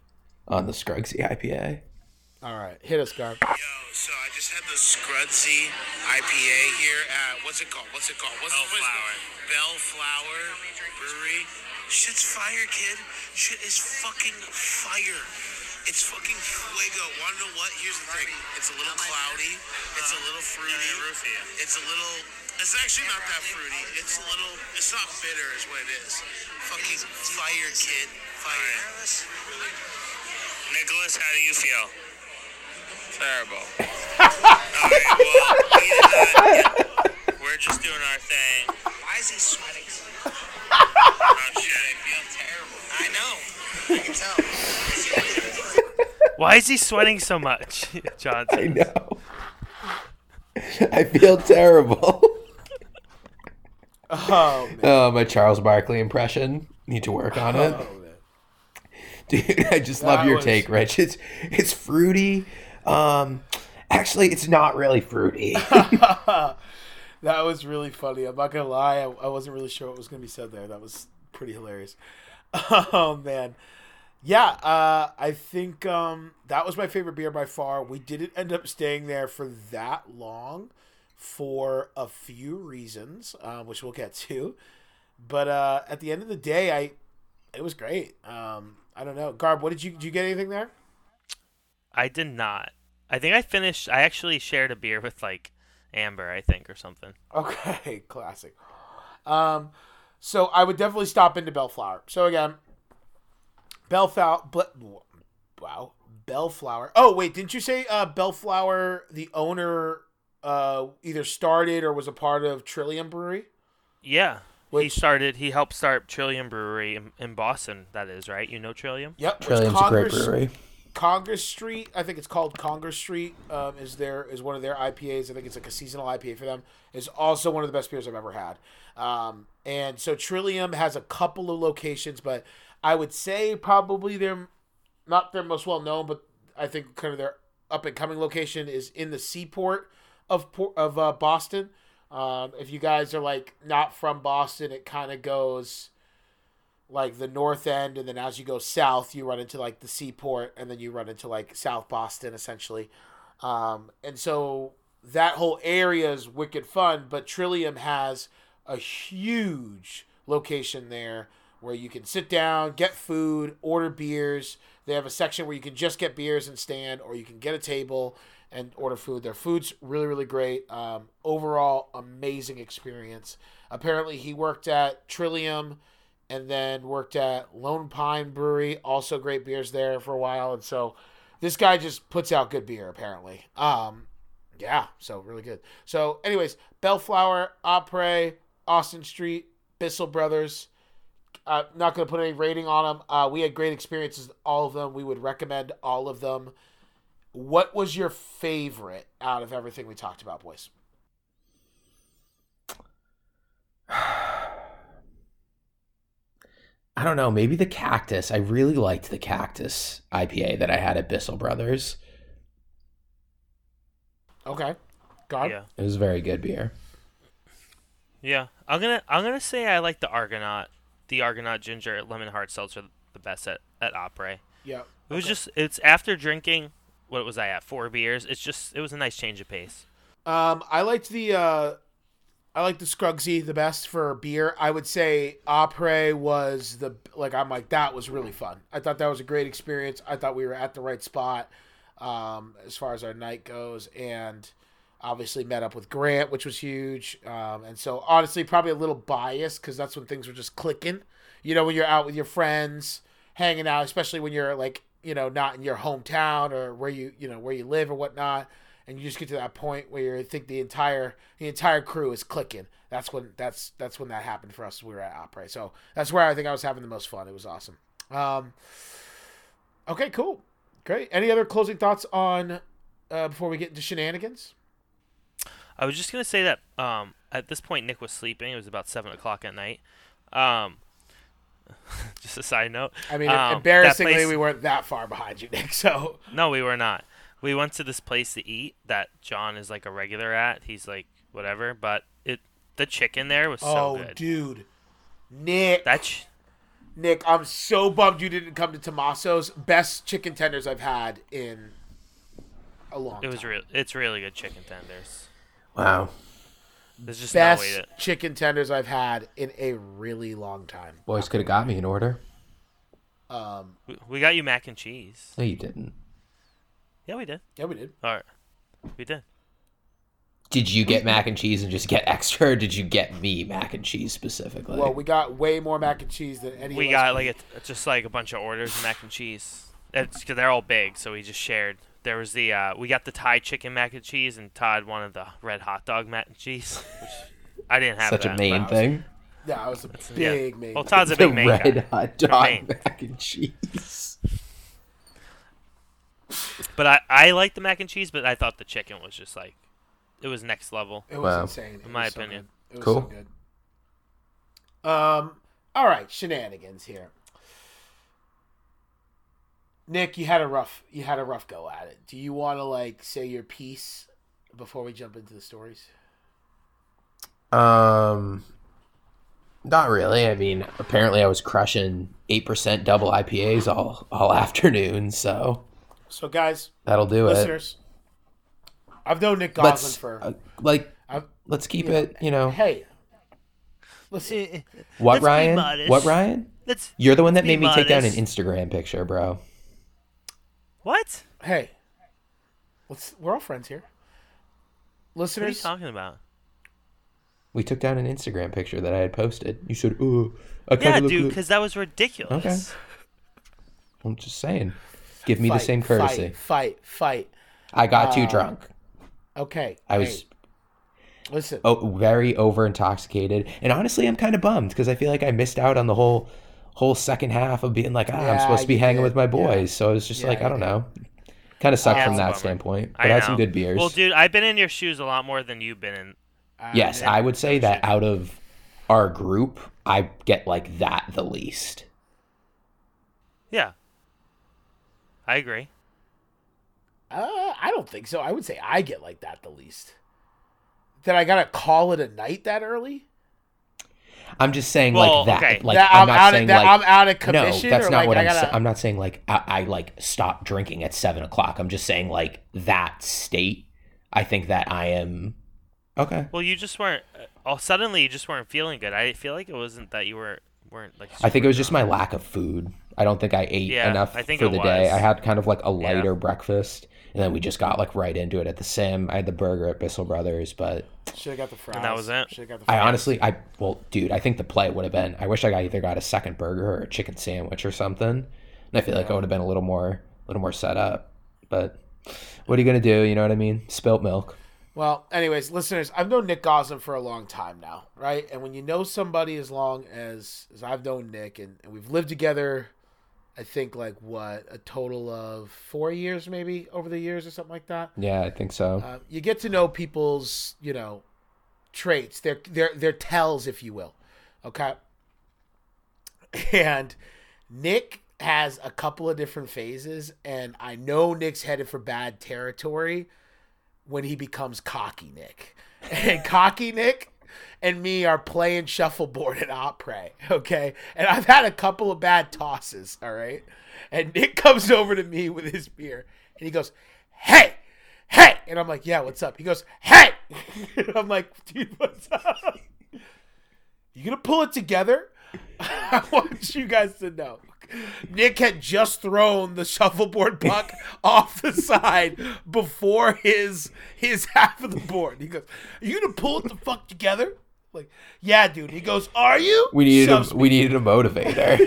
on the Scrugsy IPA. All right, hit us, Garb. Yo, so I just had the Scrudsy IPA here at what's it called? What's it called? What's Bellflower. The, Bellflower Brewery. Shit's fire, kid. Shit is fucking fire. It's fucking fuego. Wanna know what? Here's the thing. It's a little cloudy. It's a uh, little fruity. It's a little. It's actually not that fruity. It's a little. It's not bitter, is what it is. Fucking fire, kid. Fire. Nicholas, how do you feel? Terrible. [laughs] Alright, well, either that, we're just doing our thing. Why is he sweating? oh shit, I feel terrible. I know. I can tell. [laughs] Why is he sweating so much, [laughs] I know. I feel terrible. Oh man. Oh, my Charles Barkley impression. Need to work on it. Oh, man. Dude, I just love your was- take, Rich. It's it's fruity. Um actually it's not really fruity. [laughs] that was really funny. I'm not gonna lie, I, I wasn't really sure what was gonna be said there. That was pretty hilarious. [laughs] Oh man, yeah. Uh, I think um, that was my favorite beer by far. We didn't end up staying there for that long for a few reasons, uh, which we'll get to. But uh, at the end of the day, I it was great. Um, I don't know, Garb. What did you did you get anything there? I did not. I think I finished. I actually shared a beer with like Amber, I think, or something. Okay, [laughs] classic. Um, so I would definitely stop into Bellflower. So again, Bellflower, but wow, Bellflower. Oh wait, didn't you say uh, Bellflower? The owner uh, either started or was a part of Trillium Brewery. Yeah. he started. He helped start Trillium Brewery in, in Boston. That is right. You know Trillium. Yep, which Trillium's a great Congress- brewery. Congress Street, I think it's called Congress Street, um, is there is one of their IPAs. I think it's like a seasonal IPA for them. Is also one of the best beers I've ever had. Um, and so Trillium has a couple of locations, but I would say probably they're not their most well known, but I think kind of their up and coming location is in the seaport of of uh, Boston. Um, if you guys are like not from Boston, it kind of goes like the north end and then as you go south you run into like the seaport and then you run into like south boston essentially um, and so that whole area is wicked fun but trillium has a huge location there where you can sit down get food order beers they have a section where you can just get beers and stand or you can get a table and order food their food's really really great um, overall amazing experience apparently he worked at trillium and then worked at Lone Pine Brewery, also great beers there for a while. And so this guy just puts out good beer apparently. Um, yeah, so really good. So, anyways, Bellflower, Opry, Austin Street, Bissell Brothers. Uh, not going to put any rating on them. Uh, we had great experiences, all of them. We would recommend all of them. What was your favorite out of everything we talked about, boys? [sighs] I don't know, maybe the cactus. I really liked the cactus IPA that I had at Bissell Brothers. Okay, God. Yeah. It was a very good beer. Yeah. I'm gonna. I'm gonna say I like the Argonaut, the Argonaut ginger lemon hard seltzer the best at at Opry. Yeah. It was Okay. just. It's after drinking what was I at? Four beers. It's just it was a nice change of pace. Um, I liked the uh, I like the Scrugsy the best for beer. I would say Apres was the like I'm like that was really fun. I thought that was a great experience. I thought we were at the right spot um, as far as our night goes, and obviously met up with Grant, which was huge. Um, and so honestly, probably a little biased because that's when things were just clicking. You know, when you're out with your friends, hanging out, especially when you're like you know not in your hometown or where you you know where you live or whatnot and you just get to that point where you think the entire the entire crew is clicking. That's when that's that's when that happened for us. We were at Opry, so that's where I think I was having the most fun. It was awesome. Um, okay, cool, great. Any other closing thoughts on uh, before we get into shenanigans? I was just gonna say that um, at this point Nick was sleeping. It was about seven o'clock at night. Um, [laughs] just a side note. I mean, Um, embarrassingly, place- we weren't that far behind you, Nick. [laughs] So No, we were not. We went to this place to eat that John is like a regular at. He's like whatever, but it the chicken there was so good. oh, dude, Nick, That's ch- Nick, I'm so bummed you didn't come to Tomaso's. Best chicken tenders I've had in a long it was time. real. It's really good chicken tenders. Wow. There's just best no way to. chicken tenders I've had in a really long time. Boys could have got me an order. Um, We, we got you mac and cheese. No, you didn't. Yeah, we did. yeah, we did. All right, we did. Did you get mac and cheese and just get extra, or did you get me mac and cheese specifically? Well, we got way more mac and cheese than any. We of got could like a, just like a bunch of orders of mac and cheese. It's because they're all big, so we just shared. There was the uh, we got the Thai chicken mac and cheese, and Todd wanted the red hot dog mac and cheese, which I didn't have. Such a main Wow. thing. Yeah, I was a yeah. big main. Well, Todd's a The big main red guy. hot They're dog mac and cheese. But I I liked the mac and cheese, but I thought the chicken was just like, it was next level. It was Wow. insane. It In my was so opinion. It was Cool. so good. Um. All right, shenanigans here. Nick, you had a rough you had a rough go at it. Do you want to like say your piece before we jump into the stories? Um, not really. I mean, apparently I was crushing eight percent double IPAs all all [laughs] afternoon, so So, guys, that'll do it. listeners, I've known Nick Goslin Let's for. uh, like I've, let's keep you know, it. You know hey, listen. what, let's be Ryan? modest. What, Ryan? Let's You're the one that made me take down an. Instagram picture, bro. What? Hey, let's. We're all friends here. What are you Listeners, talking about? We took down an Instagram picture that I had posted. You said, "Oh, I Yeah, kind of look." dude, because that was ridiculous. Okay. I'm just saying. Give me the same courtesy. Fight, fight, fight. I got too Uh, drunk. Okay. I was hey, listen. oh, very over intoxicated, and honestly, I'm kind of bummed because I feel like I missed out on the whole whole second half of being like, ah, I'm supposed to be hanging did. with my boys. Yeah. So I was just Yeah, like, I don't did. know. Kind of sucked from that bummer. standpoint, I but I had know. some good beers. Well, dude, I've been in your shoes a lot more than you've been in. Uh, yes. I would say that out of our group, I get like that the least. Yeah. I agree. Uh, I don't think so. I would say I get like that the least. That I gotta call it a night that early. I'm just saying Well, like that. okay. Like that I'm, I'm, not out saying of that like I'm out of commission. no, that's not like what I I'm. gotta, Sa- I'm not saying like I, I like stop drinking at seven o'clock. I'm just saying like that state. I think that I am okay. Well, you just weren't. Uh, oh, suddenly you just weren't feeling good. I feel like it wasn't that you were weren't like. I think it was just my lack of food. I don't think I ate Yeah, enough I think for it the day. I had kind of like a Yeah. lighter breakfast, and then we just got like right into it at the sim. I had the burger at Bissell Brothers, but Should have got the fries. And that was it? Should have got the fries. I honestly, I well, dude, I think the play would have been. I wish I got either got a second burger or a chicken sandwich or something, and I feel like I would have been a little more, a little more set up. But what are you gonna do? You know what I mean? Spilt milk. Well, anyways, listeners, I've known Nick Goslin for a long time now, right? And when you know somebody as long as as I've known Nick, and, and we've lived together, I think like what a total of four years, maybe over the years or something like that. Yeah, I think so. Uh, you get to know people's, you know, traits, their their their tells, if you will. Okay. [laughs] And Nick has a couple of different phases, and I know Nick's headed for bad territory when he becomes cocky Nick. [laughs] And cocky Nick and me are playing shuffleboard at Opry, okay? And I've had a couple of bad tosses, all right? And Nick comes over to me with his beer. And he goes, "Hey, hey!" And I'm like, "Yeah, what's up?" He goes, "Hey!" [laughs] I'm like, "Dude, what's up?" [laughs] You gonna pull it together? [laughs] I want you guys to know. Nick had just thrown the shuffleboard puck [laughs] off the side before his his [laughs] half of the board. He goes, "Are you gonna pull it the fuck together?" Like, yeah, dude. He goes, "Are you?" We needed Shoves a, we needed a motivator.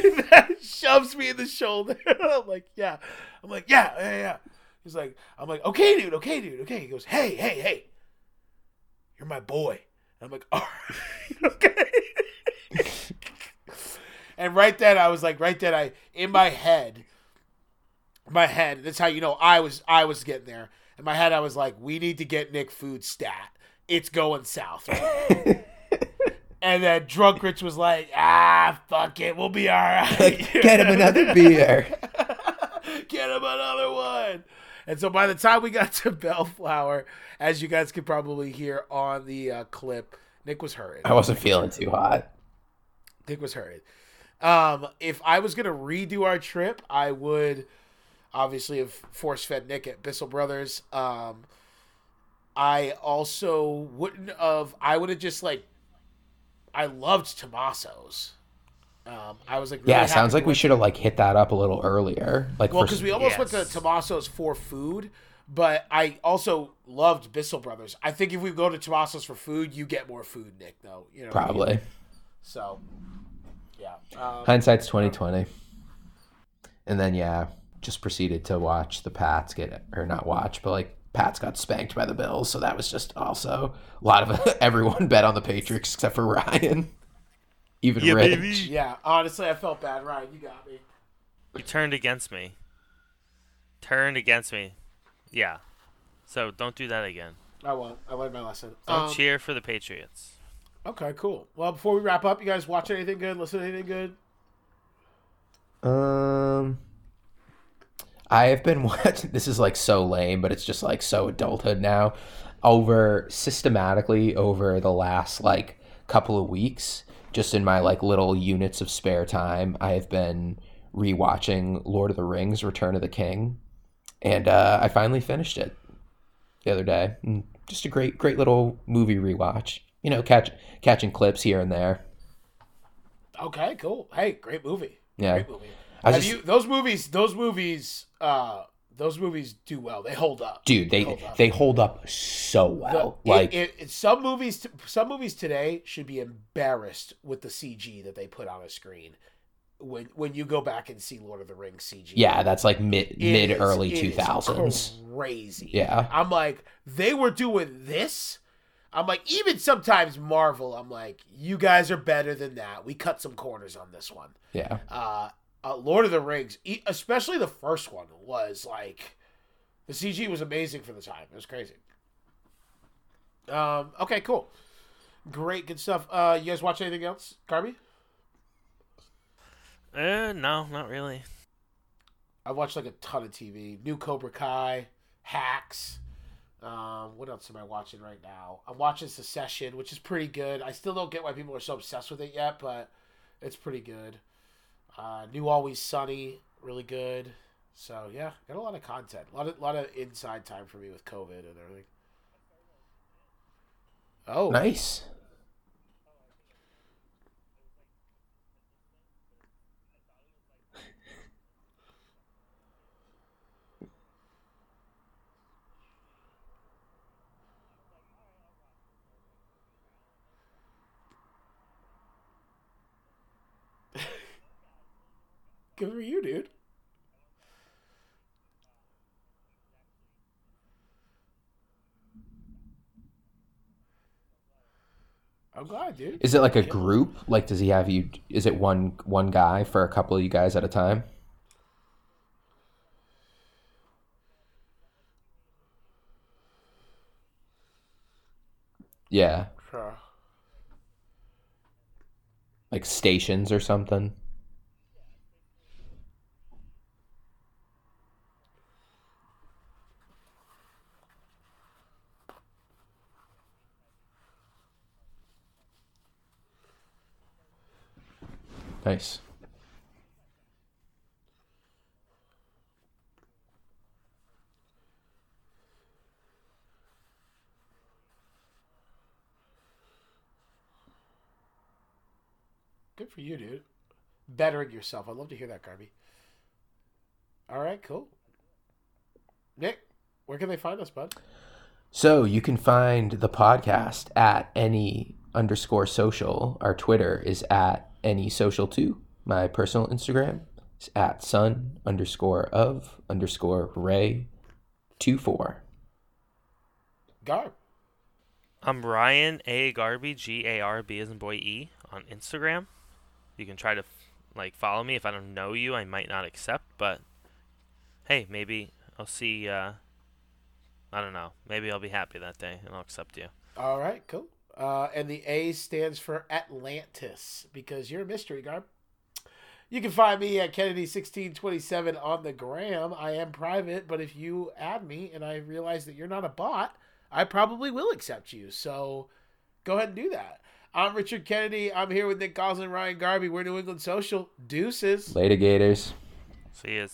[laughs] shoves me in the shoulder. I'm like, yeah. I'm like, yeah, yeah, yeah. He's like, I'm like, okay, dude, okay, dude, okay. He goes, hey, hey, hey, you're my boy. And I'm like, all right, okay. And right then, I was like, right then, I in my head, my head. That's how you know I was, I was getting there. In my head, I was like, we need to get Nick food stat. It's going south. [laughs] And then Drunk Rich was like, ah, fuck it, we'll be all right. Get him another beer. [laughs] Get him another one. And so by the time we got [laughs] to Bellflower, as you guys could probably hear on the uh, clip, Nick was hurting. I wasn't feeling too hot. Nick was hurting. Um, if I was gonna redo our trip, I would obviously have force fed Nick at Bissell Brothers. Um, I also wouldn't have. I would have just like. I loved Tomaso's. Um, I was like, really Yeah, sounds like we should have like hit that up a little earlier. Like Well, because we almost went to Yes. Tomaso's for food, but I also loved Bissell Brothers. I think if we go to Tomaso's for food, you get more food, Nick. Though you know, what I mean? probably So, yeah. Um, hindsight's twenty twenty. And then yeah, just proceeded to watch the Pats get or not watch, but like Pats got spanked by the Bills, so that was just also a lot of [laughs] everyone bet on the Patriots except for Ryan. [laughs] Even Yeah, Rich. baby. yeah. Honestly, I felt bad. Ryan, you got me. You turned against me. Turned against me. Yeah. So don't do that again. I won't. I learned my lesson. Don't Um, cheer for the Patriots. Okay, cool. Well, before we wrap up, you guys watch anything good? Listen to anything good? Um, I have been [laughs] watching. This is like so lame, but it's just like so adulthood now. Over systematically over the last like couple of weeks, just in my like little units of spare time, I have been rewatching Lord of the Rings: Return of the King, and uh, I finally finished it the other day. Just a great, great little movie rewatch. You know, catch catching clips here and there. Okay, cool. Hey, great movie. Yeah. Great movie. Have just- you those movies? Those movies. Uh, those movies do well. They hold up. Dude, they Hold up. they hold up so well. it- like it, it- some movies, some movies today should be embarrassed with the CG that they put on a screen. When when you go back and see Lord of the Rings CG, Yeah, that's like mid mid is- early two thousands. Crazy. Yeah. I'm like, they were doing this. I'm like, even sometimes Marvel, I'm like, you guys are better than that. We cut some corners on this one. Yeah. Uh, uh Lord of the Rings, e- especially the first one, was like, the CG was amazing for the time. It was crazy. Um. Okay. Cool. Great. Good stuff. Uh. You guys watch anything else, Garby? Uh, no, not really. I watched like a ton of TV. New Cobra Kai, Hacks. Um, what else am I watching right now? I'm watching Succession, which is pretty good. I still don't get why people are so obsessed with it yet, but it's pretty good. Uh, New Always Sunny, really good. So yeah, got a lot of content, a lot of lot of inside time for me with COVID and everything. Oh, Nice. Good for you, dude. I'm glad, dude. Is it like a group? Like, does he have you? Is it one one guy for a couple of you guys at a time? Yeah, Uh, like stations or something. Nice. Good for you, dude. Bettering yourself. I'd love to hear that, Garby. All right, cool. Nick, where can they find us, bud? So you can find the podcast at any underscore social. Our Twitter is at any social too. My personal Instagram is at sun underscore of underscore ray two four. Garb. I'm Ryan A Garby G A R B as in boy E on Instagram. You can try to like follow me. If I don't know you, I might not accept, but hey, maybe I'll see. Uh, I don't know. Maybe I'll be happy that day and I'll accept you. All right, cool. Uh, and the A stands for Atlantis because you're a mystery, Garb. You can find me at Kennedy1627 on the gram. I am private, but if you add me and I realize that you're not a bot, I probably will accept you. So go ahead and do that. I'm Richard Kennedy. I'm here with Nick Goslin, Ryan Garby. We're New England Social. Deuces. Later, Gators. See you.